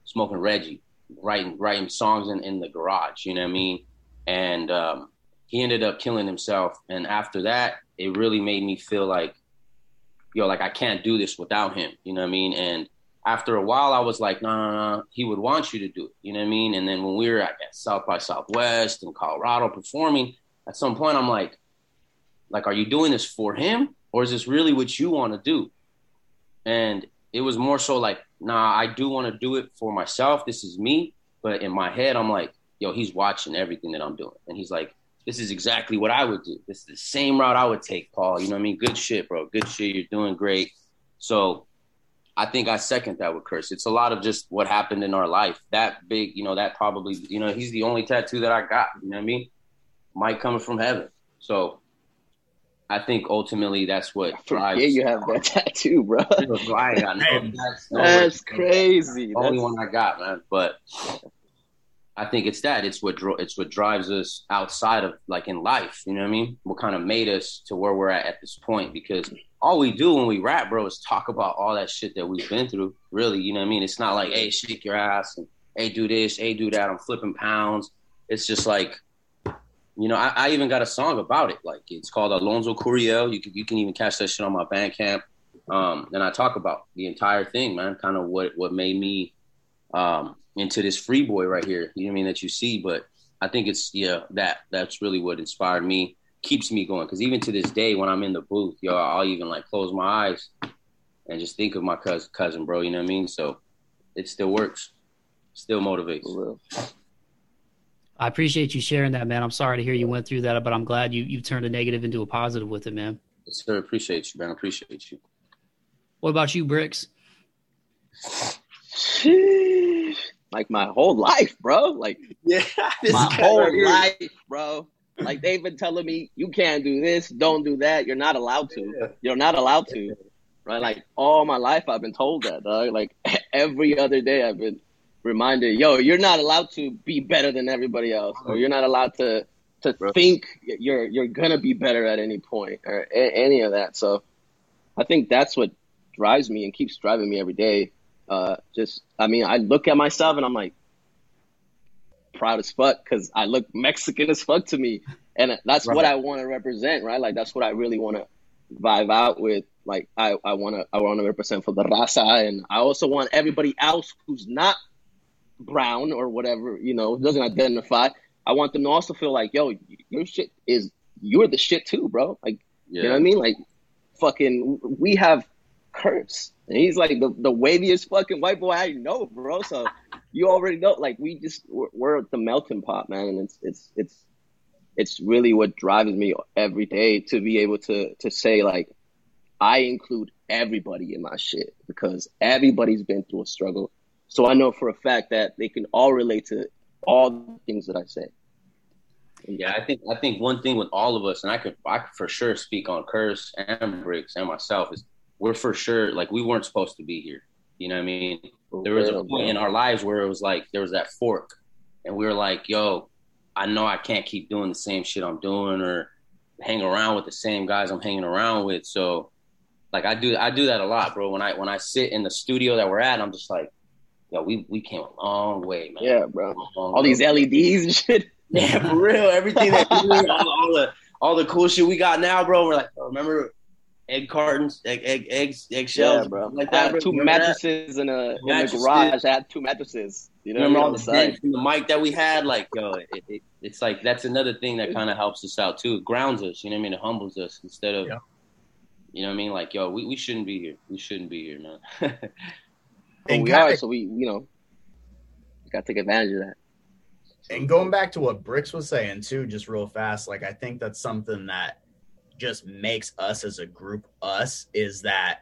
smoking Reggie, writing writing songs in, in the garage, you know what I mean? And um he ended up killing himself. And after that, it really made me feel like, yo, like I can't do this without him. You know what I mean? And after a while, I was like, nah. He would want you to do it. You know what I mean? And then when we were at South by Southwest in Colorado performing, at some point, I'm like, like, are you doing this for him, or is this really what you want to do? And it was more so like, nah, I do want to do it for myself. This is me. But in my head, I'm like, yo, he's watching everything that I'm doing, and he's like, this is exactly what I would do. This is the same route I would take, Paul. You know what I mean? Good shit, bro. Good shit. You're doing great. So I think I second that with Curse. It's a lot of just what happened in our life. That big, you know, that probably, you know, he's the only tattoo that I got. You know what I mean? Mike coming from heaven. So I think ultimately that's what I drives. forget you have that tattoo, bro. Bro, I got no Hey, no That's worries. crazy. Only That's- one I got, man. But I think it's that. It's what it's what drives us outside of like in life. You know what I mean? What kind of made us to where we're at at this point? Because all we do when we rap, bro, is talk about all that shit that we've been through. Really, you know what I mean? It's not like, hey, shake your ass and hey, do this, hey, do that. I'm flipping pounds. It's just like, you know, I, I even got a song about it. Like it's called Alonzo Curiel. You can you can even catch that shit on my Bandcamp. Um, and I talk about the entire thing, man. Kind of what what made me um, into this free boy right here. You know what I mean? That you see, but I think it's yeah that that's really what inspired me, keeps me going. Because even to this day, when I'm in the booth, yo, I'll even like close my eyes and just think of my cousin, cousin, bro. You know what I mean? So it still works, still motivates. For real. I appreciate you sharing that, man. I'm sorry to hear you went through that, but I'm glad you you turned a negative into a positive with it, man. Sir, appreciate you, man. Appreciate you. What about you, Brix? Sheesh. Like my whole life, bro. Like Yeah, my whole life, bro. Like they've been telling me, you can't do this, don't do that. You're not allowed to. You're not allowed to. Right? Like all my life, I've been told that, dog. Like every other day, I've been reminded, yo, you're not allowed to be better than everybody else, or you're not allowed to to Bro. think you're you're gonna be better at any point, or a- any of that. So, I think that's what drives me and keeps driving me every day. Uh, just, I mean, I look at myself and I'm like proud as fuck because I look Mexican as fuck to me, and that's what I want to represent, right? Like that's what I really want to vibe out with. Like I, I want to, I want to represent for the raza, and I also want everybody else who's not brown or whatever, you know, doesn't identify. I want them to also feel like, yo, your shit is, you're the shit too, bro. Like, Yeah. you know what I mean? Like, fucking, we have Kurtz, and he's like the, the waviest fucking white boy I know, bro. So you already know, like, we just we're, we're the melting pot, man, and it's it's it's it's really what drives me every day to be able to to say like, I include everybody in my shit because everybody's been through a struggle. So I know for a fact that they can all relate to all the things that I say. Yeah, I think I think one thing with all of us, and I could I could for sure speak on Curse and Brix and myself is we're for sure like we weren't supposed to be here. You know what I mean? There was a point in our lives where it was like there was that fork, and we were like, "Yo, I know I can't keep doing the same shit I'm doing or hang around with the same guys I'm hanging around with." So, like I do I do that a lot, bro. When I when I sit in the studio that we're at, I'm just like, "Yo, we we came a long way, man." Yeah, bro. All these LEDs and shit. Yeah, for real. Everything that all, all, the all the cool shit we got now, bro. We're like, oh, remember egg cartons, egg egg eggs, eggshells, yeah, bro. Like I that. had two Remember mattresses in a in the garage. I had two mattresses. You know, Remember all the on the side. from the mic that we had? Like, yo, it, it, it's like that's another thing that kind of helps us out too. It grounds us, you know what I mean? It humbles us instead of, Yeah. you know what I mean? Like, yo, we, we shouldn't be here. We shouldn't be here, man. But And we kinda- are, so we you know, got to take advantage of that. And going back to what Brix was saying too, just real fast, like I think that's something that just makes us as a group us is that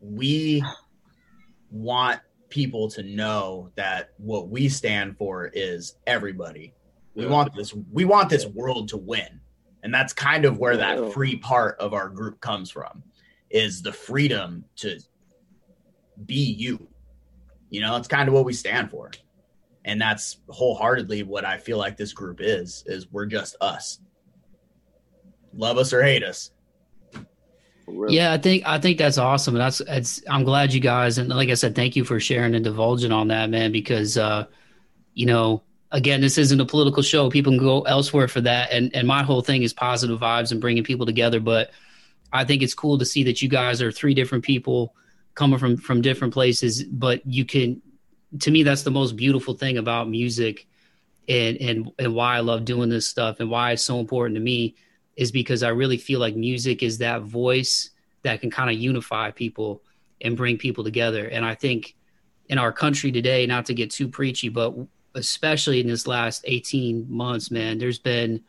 we want people to know that what we stand for is everybody. We want this we want this world to win. And that's kind of where that free part of our group comes from is the freedom to be you. You know, it's kind of what we stand for and that's wholeheartedly what I feel like this group is is we're just us. Love us or hate us. For. Yeah, I think I think that's awesome. That's it's I'm glad you guys and like I said, thank you for sharing and divulging on that, man, because uh, you know, again, this isn't a political show. People can go elsewhere for that. And and my whole thing is positive vibes and bringing people together. But I think it's cool to see that you guys are three different people coming from from different places, but you can to me that's the most beautiful thing about music and and and why I love doing this stuff and why it's so important to me is because I really feel like music is that voice that can kind of unify people and bring people together. And I think in our country today, not to get too preachy, but especially in this last 18 months, man, there's been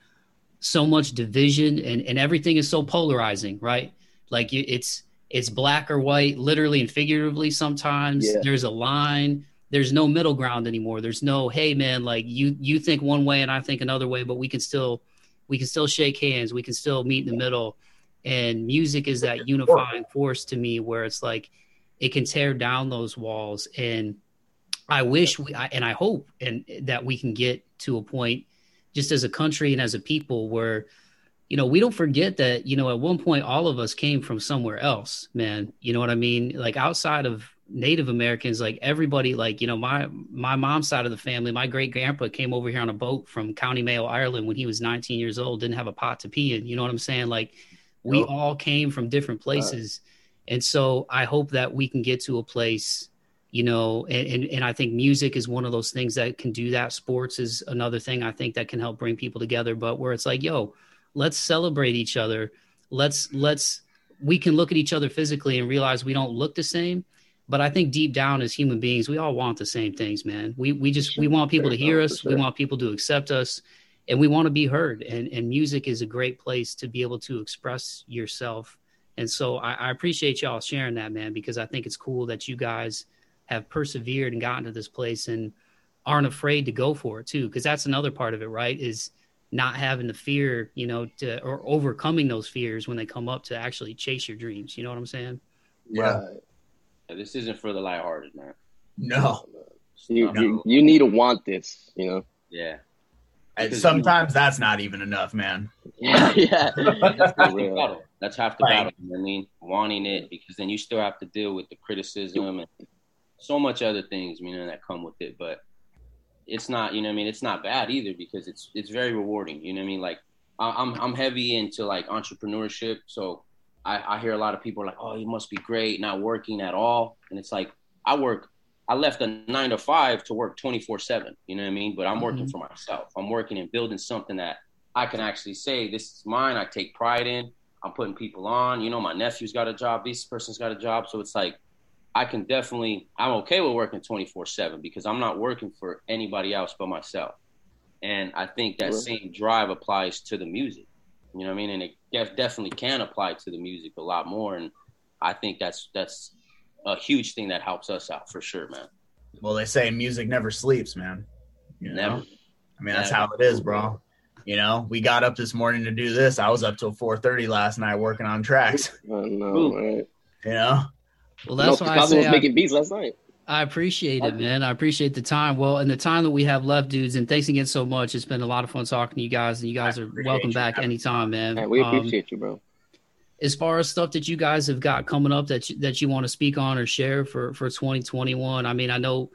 so much division and, and everything is so polarizing, right? Like it's it's black or white, literally and figuratively sometimes. Yeah. There's a line. There's no middle ground anymore. There's no, hey man, like you you think one way and I think another way, but we can still we can still shake hands. We can still meet in the middle. And music is that unifying force to me where it's like it can tear down those walls. And i wish we I, and i hope and that we can get to a point just as a country and as a people where you know we don't forget that you know at one point all of us came from somewhere else man. You know what i mean? Like outside of native americans like everybody like you know my my mom's side of the family my great grandpa came over here on a boat from county mayo ireland when he was 19 years old didn't have a pot to pee in you know what i'm saying? Like we Yep. all came from different places. And so i hope that we can get to a place you know and, and and i think music is one of those things that can do that. Sports is another thing i think that can help bring people together but where it's like yo let's celebrate each other. Let's let's we can look at each other physically and realize we don't look the same but i think deep down as human beings we all want the same things man. We we just we want people to hear us. we want people to accept us and we want to be heard. And and music is a great place to be able to express yourself. And so I, I appreciate y'all sharing that man because i think it's cool that you guys have persevered and gotten to this place and aren't afraid to go for it too because that's another part of it right is not having the fear you know to or overcoming those fears when they come up to actually chase your dreams. You know what i'm saying? Yeah. Right. Yeah, this isn't for the lighthearted, man. No. You, No. you you need to want this, you know. Yeah. And Because sometimes that's not even enough, man. Yeah, yeah. That's half the battle. That's half the Right. battle. You know what I mean, wanting it because then you still have to deal with the criticism and so much other things, you know, that come with it. But it's not, you know, what I mean, it's not bad either because it's it's very rewarding. You know, what I mean, like I'm I'm heavy into like entrepreneurship, so I, I hear a lot of people are like, oh, you must be great, not working at all, and it's like I work. I left a nine to five to work 24 seven. You know what I mean? But I'm working mm-hmm. for myself. I'm working and building something that I can actually say this is mine. I take pride in. I'm putting people on. You know, my nephew's got a job. This person's got a job. So it's like I can definitely. I'm okay with working 24 seven because I'm not working for anybody else but myself. And I think that same drive applies to the music. You know what I mean? And it definitely can apply to the music a lot more. And I think that's that's a huge thing that helps us out for sure, man. Well, they say music never sleeps, man. You know? Never. I mean, that's Never. how it is, bro. You know, we got up this morning to do this. I was up till 4:30 last night working on tracks. I know, right? You know, Well, No, that's why I say was I, making beats last night. I appreciate it, man. I appreciate the time. Well, and the time that we have left, dudes, and thanks again so much. It's been a lot of fun talking to you guys, and you guys are welcome you back me. anytime, man. Man, we Um, appreciate you, bro. as far as stuff that you guys have got coming up that you, that you want to speak on or share for for 2021 i mean i know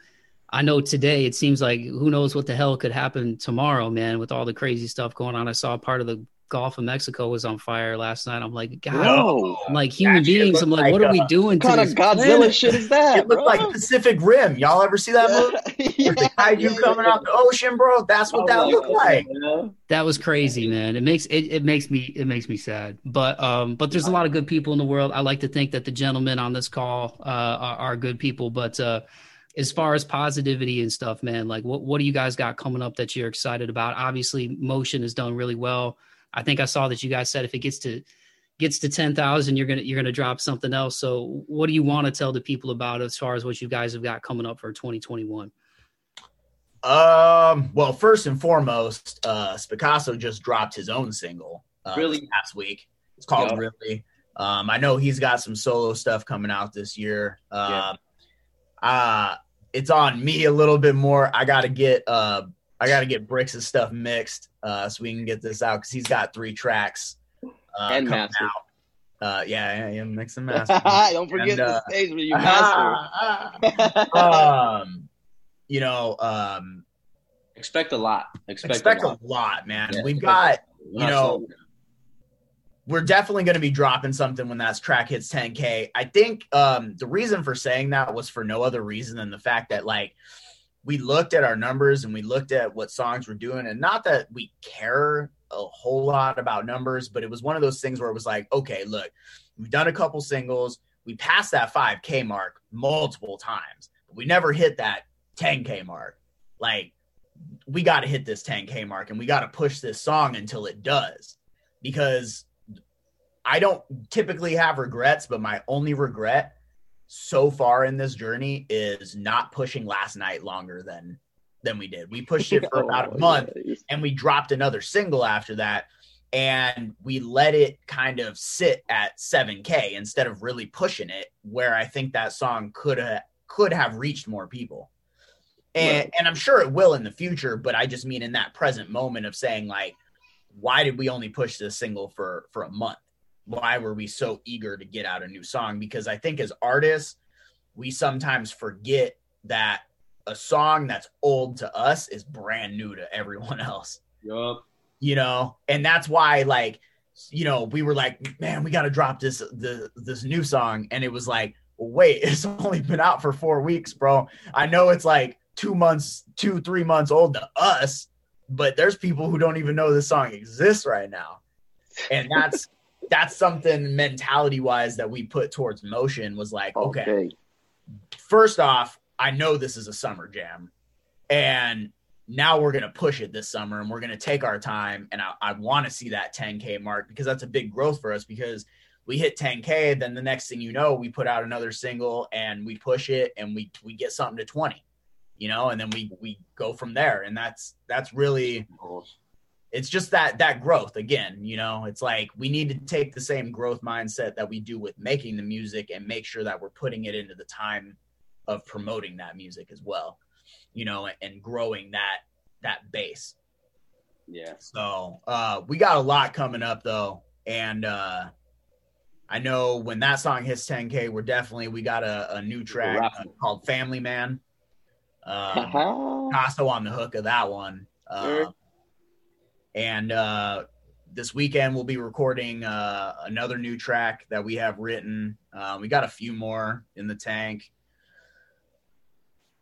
i know today it seems like who knows what the hell could happen tomorrow man with all the crazy stuff going on i saw part of the gulf of mexico was on fire last night i'm like god Bro, I'm like human That beings i'm like, like, what are we doing what to kind of this Godzilla planet? shit is that? it looked bro? like Pacific Rim. Y'all ever see that movie? yeah, With the kaiju yeah, coming yeah. out the ocean, bro. That's what Oh that looked God, like. man. that was crazy man it makes it, it makes me it makes me sad but um but there's a lot of good people in the world i like to think that the gentlemen on this call uh are, are good people but uh as far as positivity and stuff man like what what do you guys got coming up that you're excited about obviously MOCEAN has done really well i think i saw that you guys said if it gets to gets to 10,000 you're going to you're going to drop something else so what do you want to tell the people about as far as what you guys have got coming up for 2021 Um, well, first and foremost, uh Picasso just dropped his own single uh, Really? this past week. It's called Yeah. Really. Um, I know he's got some solo stuff coming out this year. Um, uh, it's on me a little bit more. I gotta get uh I gotta get Brix' and stuff mixed uh so we can get this out because he's got three tracks uh And coming master. out. Uh yeah, yeah, yeah, mix and master. Don't forget And, the uh, stage where you master. um you know, um Expect a lot. Expect, expect a lot. a lot, man. Yeah. We've got you know, slowing we're definitely going to be dropping something when that track hits 10k. I think um the reason for saying that was for no other reason than the fact that like we looked at our numbers and we looked at what songs we're doing and not that we care a whole lot about numbers, but it was one of those things where it was like, okay, look, we've done a couple singles, we passed that 5k mark multiple times, but we never hit that 10k mark. Like we got to hit this 10k mark and we got to push this song until it does because I don't typically have regrets, but my only regret so far in this journey is not pushing last night longer than than we did. We pushed it for oh, about Oh, a month and we dropped another single after that and we let it kind of sit at 7k instead of really pushing it where I think that song could have could have reached more people. And and I'm sure it will in the future, but I just mean in that present moment of saying like why did we only push this single for for a month? Why were we so eager to get out a new song? Because I think as artists, we sometimes forget that a song that's old to us is brand new to everyone else. Yup. you know? And that's why like you know we were like man we got to drop this the this new song. And it was like wait it's only been out for four weeks bro. I know it's like two months two three months old to us but there's people who don't even know this song exists right now. And that's that's something mentality wise that we put towards MOCEAN was like okay Okay. first off, I know this is a summer jam, and now we're gonna push it this summer, and we're gonna take our time. And I, I want to see that 10k mark because that's a big growth for us. Because we hit 10k, then the next thing you know, we put out another single and we push it, and we we get something to 20, you know, and then we we go from there. And that's that's really it's just that that growth again you know it's like we need to take the same growth mindset that we do with making the music and make sure that we're putting it into the time of promoting that music as well you know and growing that that base Yeah. so uh we got a lot coming up though and uh i know when that song hits 10k we're definitely we got a, a new track uh, called family man um. Picasso on the hook of that one. Uh, and uh, this weekend we'll be recording uh, another new track that we have written. Uh, we got a few more in the tank.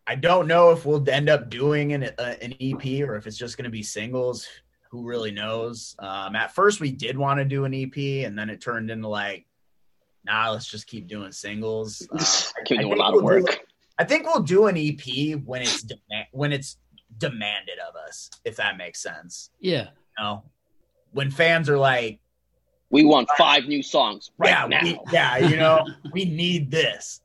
I don't know if we'll end up doing an, uh, an EP or if it's just going to be singles. Who really knows? Um, at first, we did want to do an EP, and then it turned into like, nah, let's just keep doing singles. Uh, Keep I doing a think lot of we'll do- work. I think we'll do an EP when it's demand when it's demanded of us, if that makes sense. Yeah. You know, when fans are like, We want five new songs right yeah, now. we, yeah, you know, we need this.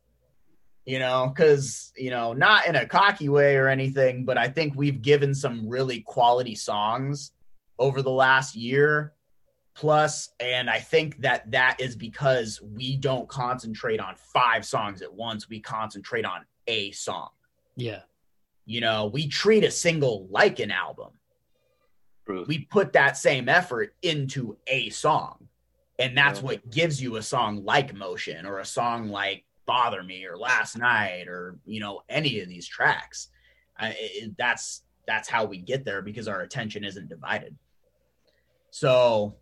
You know, because you know, not in a cocky way or anything, but I think we've given some really quality songs over the last year plus and i think that that is because we don't concentrate on five songs at once we concentrate on a song Yeah. you know we treat a single like an album True. we put that same effort into a song and that's Yeah. what gives you a song like MOCEAN or a song like bother me or last night or you know any of these tracks I, it, that's that's how we get there because our attention isn't divided so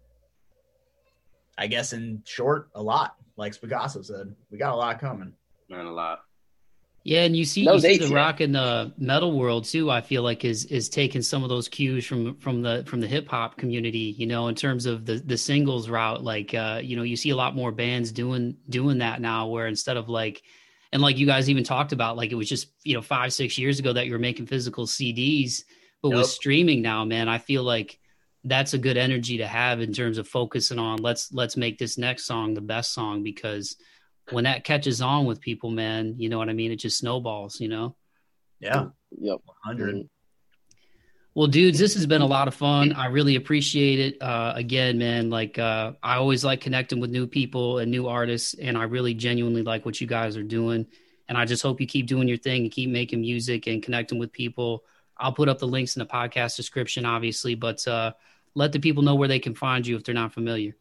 i guess in short a lot like Spitcasso said we got a lot coming Man, a lot. Yeah, and you see, you see the rock and the metal world too. I feel like is is taking some of those cues from from the from the hip hop community. You know, in terms of the the singles route, like uh, you know, you see a lot more bands doing doing that now. Where instead of like, and like you guys even talked about, like it was just you know five six years ago that you were making physical CDs, but with streaming now, man, I feel like that's a good energy to have in terms of focusing on let's let's make this next song the best song because when that catches on with people, man, you know what I mean? It just snowballs, you know? yeah Yep. 100 Well, dudes, this has been a lot of fun. I really appreciate it. Uh, again, man, like uh, I always like connecting with new people and new artists, and I really genuinely like what you guys are doing. And I just hope you keep doing your thing and keep making music and connecting with people. I'll put up the links in the podcast description, obviously, but uh, let the people know where they can find you if they're not familiar.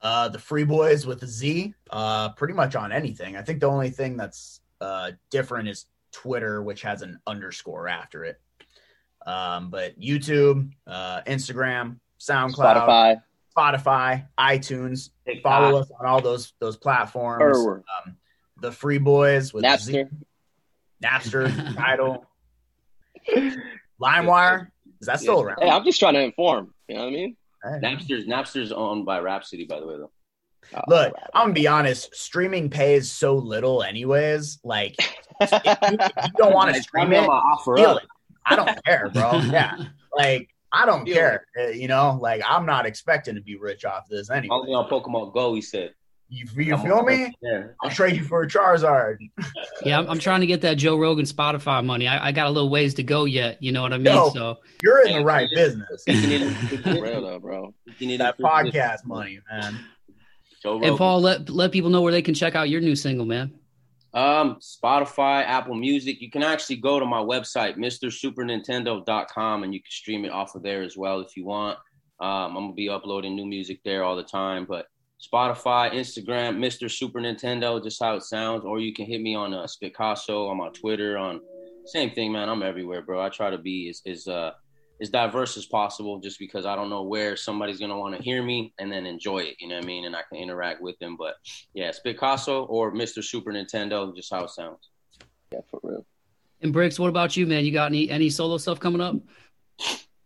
Uh the Free Boyz with a z uh pretty much on anything. I think the only thing that's uh different is twitter which has an underscore after it. Um but youtube uh instagram soundcloud Spotify. spotify itunes. Follow us on all those those platforms. Um the Free Boyz with a Z, Napster. napster title limewire. Is that still around? Hey, I'm just trying to inform. You know what I mean? Hey. Napster's Napster's owned by Rhapsody, by the way, though. Oh, Look, right. I'm gonna be honest. Streaming pays so little, anyways. Like, if you, if you don't want to stream it, I'm offer feel up. it. I don't care, bro. Yeah, like I don't Feel care. Uh, you know, like I'm not expecting to be rich off this anyway. Only on Pokemon Go, he said. You, you feel me? Yeah. I'll trade you for a Charizard. Yeah, I'm, I'm trying to get that Joe Rogan Spotify money. I, I got a little ways to go yet. You know what I mean? Yo. So You're in Yeah, the right business. You need real though, bro. You need That podcast money, man. Joe And Paul, let let people know where they can check out your new single, man. Um, Spotify, Apple Music. You can actually go to my website, MrSuperNintendo.com, and you can stream it off of there as well if you want. Um, I'm gonna be uploading new music there all the time, but Spotify, Instagram, Mr. Super Nintendo, just how it sounds. Or you can hit me on uh, Spitcasso, on my Twitter, on same thing, man. I'm everywhere, bro. I try to be as as uh as diverse as possible, just because I don't know where somebody's gonna want to hear me and then enjoy it. You know what I mean? And I can interact with them. But yeah, Spitcasso or Mr. Super Nintendo, just how it sounds. Yeah, for real. And Brix, what about you, man? You got any any solo stuff coming up?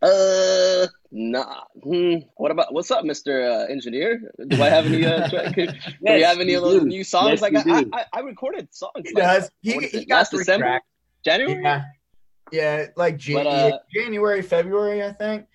Uh, nah. Hmm. What about what's up, Mister uh, Engineer? Do I have any? Uh, tra- could, do we have any of those new songs? Yes, like I. I, I recorded songs. He like, does. He, he it, got three December? tracks. January. Yeah, yeah, like Jan- But, uh, January, February, I think.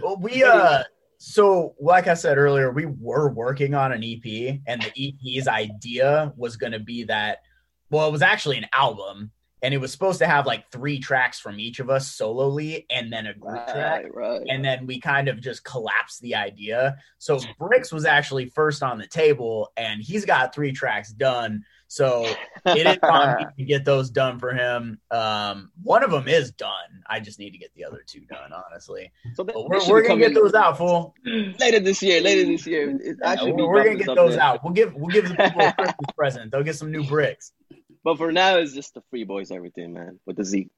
Well, we uh, so like I said earlier, we were working on an EP, and the EP's idea was going to be that. Well, it was actually an album, and it was supposed to have like three tracks from each of us solely, and then a group track. Right, right. And then we kind of just collapsed the idea. So Brix was actually first on the table, and he's got three tracks done. So it is on to get those done for him. Um, one of them is done. I just need to get the other two done, honestly. so they we're, we're gonna get those out, fool. later this year. Later this year. It- I should be we're we're gonna get those out. We'll give we'll give the people a Christmas present. They'll get some new bricks. But for now, it's just the Free Boyz, everything, man, with the Z.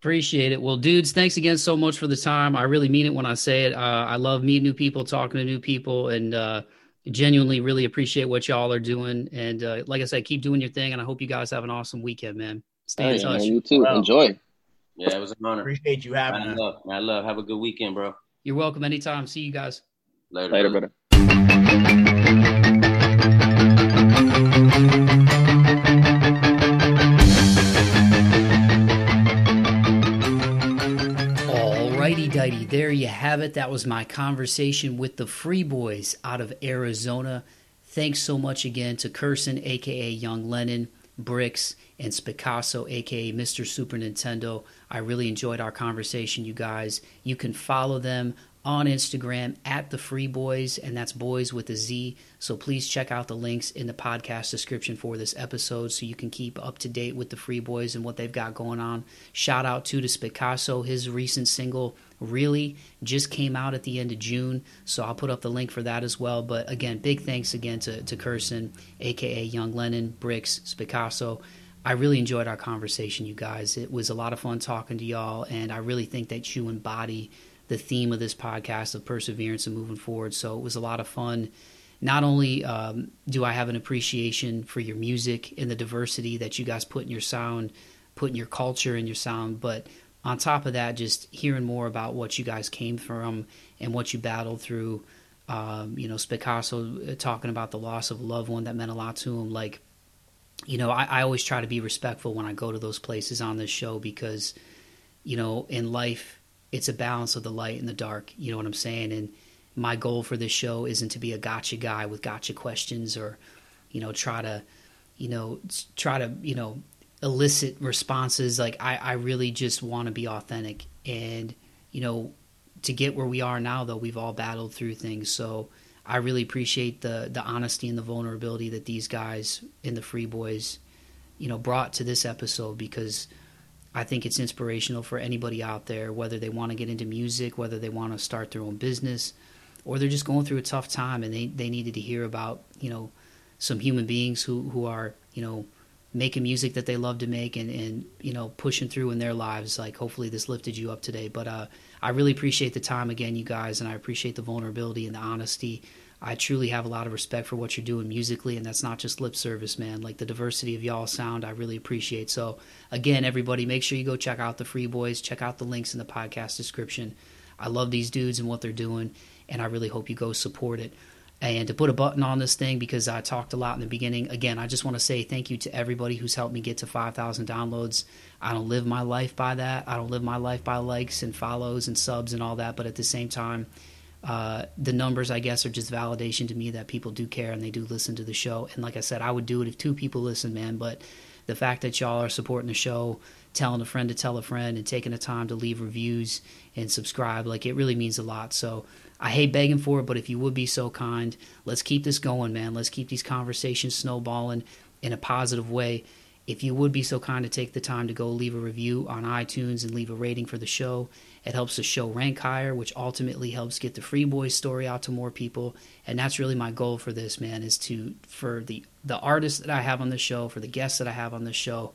Appreciate it. Well, dudes, thanks again so much for the time. I really mean it when I say it. Uh, I love meeting new people, talking to new people, and uh, genuinely really appreciate what y'all are doing. And uh, like I said, keep doing your thing. And I hope you guys have an awesome weekend, man. Stay Oh, in yeah, touch. man, you too. Well. Enjoy. Yeah, it was an honor. Appreciate you having I love, I love. Have a good weekend, bro. You're welcome anytime. See you guys. Later, Later, brother. brother. There you have it. That was my conversation with the Free Boyz out of Arizona. Thanks so much again to Kirsin, aka Young Lennon, Brix, and Spitcasso, aka Mr. Super Nintendo. I really enjoyed our conversation, you guys. You can follow them on Instagram at the Free Boyz, and that's boys with a Z. So please check out the links in the podcast description for this episode so you can keep up to date with the Free Boyz and what they've got going on. Shout out to to Spitcasso, his recent single really just came out at the end of June, so I'll put up the link for that as well. But again, big thanks again to, to Kirsin, aka Young Lennon, Brix, Spitcasso. I really enjoyed our conversation, you guys. It was a lot of fun talking to y'all, and I really think that you embody the theme of this podcast of perseverance and moving forward. So it was a lot of fun. Not only um, do I have an appreciation for your music and the diversity that you guys put in your sound, put in your culture and your sound, but on top of that, just hearing more about what you guys came from and what you battled through. Um, you know, Spitcasso uh, talking about the loss of a loved one that meant a lot to him. Like, you know, I, I always try to be respectful when I go to those places on this show because, you know, in life, it's a balance of the light and the dark. You know what I'm saying? And my goal for this show isn't to be a gotcha guy with gotcha questions or, you know, try to, you know, try to, you know, elicit responses. Like I, I really just want to be authentic. And, you know, to get where we are now, though, we've all battled through things. So I really appreciate the the honesty and the vulnerability that these guys in the Free Boyz, you know, brought to this episode because I think it's inspirational for anybody out there, whether they want to get into music, whether they want to start their own business, or they're just going through a tough time and they, they needed to hear about, you know, some human beings who, who are, you know, making music that they love to make and, and, you know, pushing through in their lives. Like hopefully this lifted you up today. But uh, I really appreciate the time again, you guys, and I appreciate the vulnerability and the honesty I truly have a lot of respect for what you're doing musically, and that's not just lip service, man. Like the diversity of y'all sound, I really appreciate. So, again, everybody, make sure you go check out the Free Boyz, check out the links in the podcast description. I love these dudes and what they're doing, and I really hope you go support it. And to put a button on this thing, because I talked a lot in the beginning, again, I just want to say thank you to everybody who's helped me get to 5,000 downloads. I don't live my life by that. I don't live my life by likes and follows and subs and all that, but at the same time, uh, the numbers, I guess, are just validation to me that people do care and they do listen to the show. And like I said, I would do it if two people listen, man. But the fact that y'all are supporting the show, telling a friend to tell a friend, and taking the time to leave reviews and subscribe, like it really means a lot. So I hate begging for it, but if you would be so kind, let's keep this going, man. Let's keep these conversations snowballing in a positive way. If you would be so kind to take the time to go leave a review on iTunes and leave a rating for the show, it helps the show rank higher, which ultimately helps get the Free Boyz story out to more people. And that's really my goal for this, man, is to for the the artists that I have on the show, for the guests that I have on the show,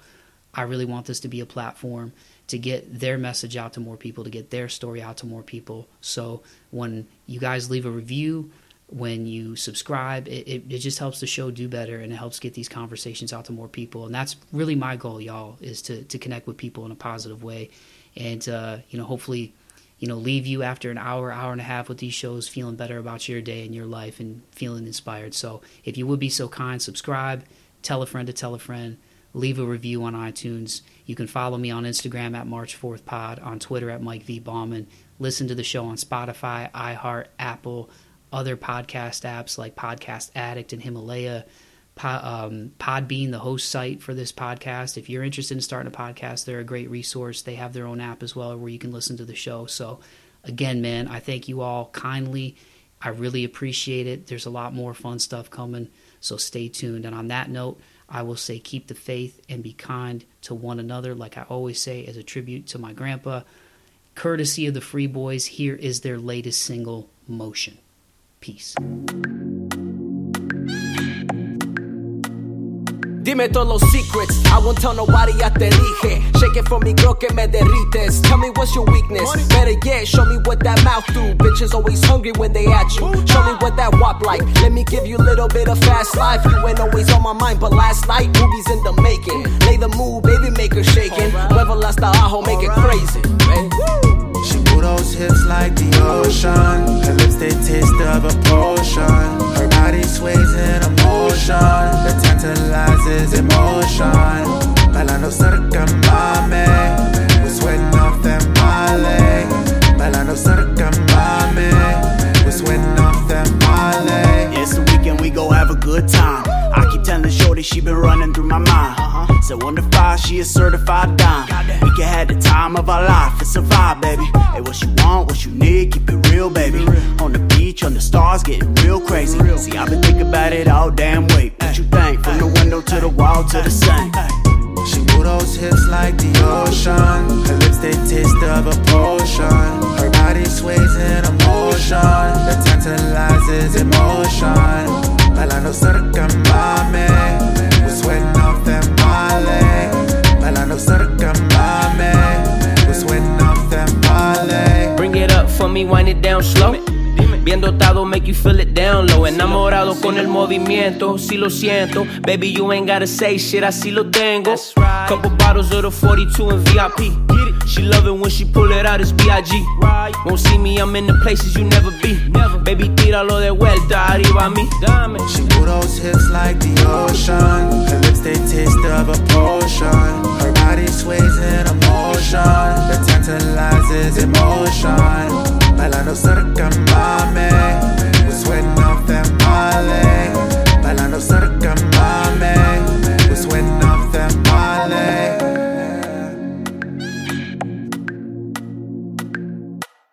I really want this to be a platform to get their message out to more people, to get their story out to more people. So when you guys leave a review, when you subscribe, it, it, it, just helps the show do better and it helps get these conversations out to more people. And that's really my goal, y'all, is to, to connect with people in a positive way and uh, you know hopefully you know leave you after an hour hour and a half with these shows feeling better about your day and your life and feeling inspired. So if you would be so kind subscribe tell a friend to tell a friend leave a review on itunes. You can follow me on instagram at March Forth pod on twitter at mike v. Bauman listen to the show on spotify iheart apple other podcast apps like podcast addict and himalaya um, Podbean, the host site for this podcast. If you're interested in starting a podcast, they're a great resource. They have their own app as well where you can listen to the show. So, again, man, I thank you all kindly. I really appreciate it. There's a lot more fun stuff coming, so stay tuned. And on that note, I will say keep the faith and be kind to one another, like I always say, as a tribute to my grandpa. Courtesy of the Free Boyz, here is their latest single, MOCEAN. Peace. Dime todos los secrets, I won't tell nobody, ya te dije. Shake it for me, creo que me derrites. Tell me what's your weakness. Better yet, show me what that mouth do. Bitches always hungry when they at you. Show me what that wop like. Let me give you a little bit of fast life. You ain't always on my mind, but last night, movies in the making. Lay the mood, baby, make her shaking. Level hasta abajo, make it crazy. She move those hips like the ocean. Her lips, they taste of a potion. Body sways in emotion. The tantalizes emotion. Bailando cerca, mami. We're sweating off that Molly. Bailando cerca, mami. We're sweating off that Molly. It's the weekend, we go have a good time. I keep telling Shorty she been running through my mind. So under five, she a certified dime. We can have the time of our life, it's a vibe, baby. Hey, what you want, what you need, keep it real, baby. On the beach, on the stars, getting real crazy. See, I've been thinking about it all damn week. What you think? From the window to the wall to the sink. She move those hips like the ocean. Her lips they taste of a potion. Her body sways in emotion. That tantalizes emotion. Bailando cerca. We're sweating off that Molly. Bailando cerca. We're sweating off that Molly. Bring it up for me, wind it down slow. Bien dotado, make you feel it down low. Enamorado con el movimiento, si lo siento. Baby, you ain't gotta say shit, así lo tengo. Couple bottles of the 42 in VIP. She love it when she pull it out, it's B.I.G. Right. Won't see me, I'm in the places you never be. Never. Baby, all de vuelta, arriba a mí. Dame. She pull those hips like the ocean. Her lips, they taste of a potion. Her body sways in a motion That tantalizes emotion. Bailando cerca, mame. We're sweating off that male. Bailando cerca, mame.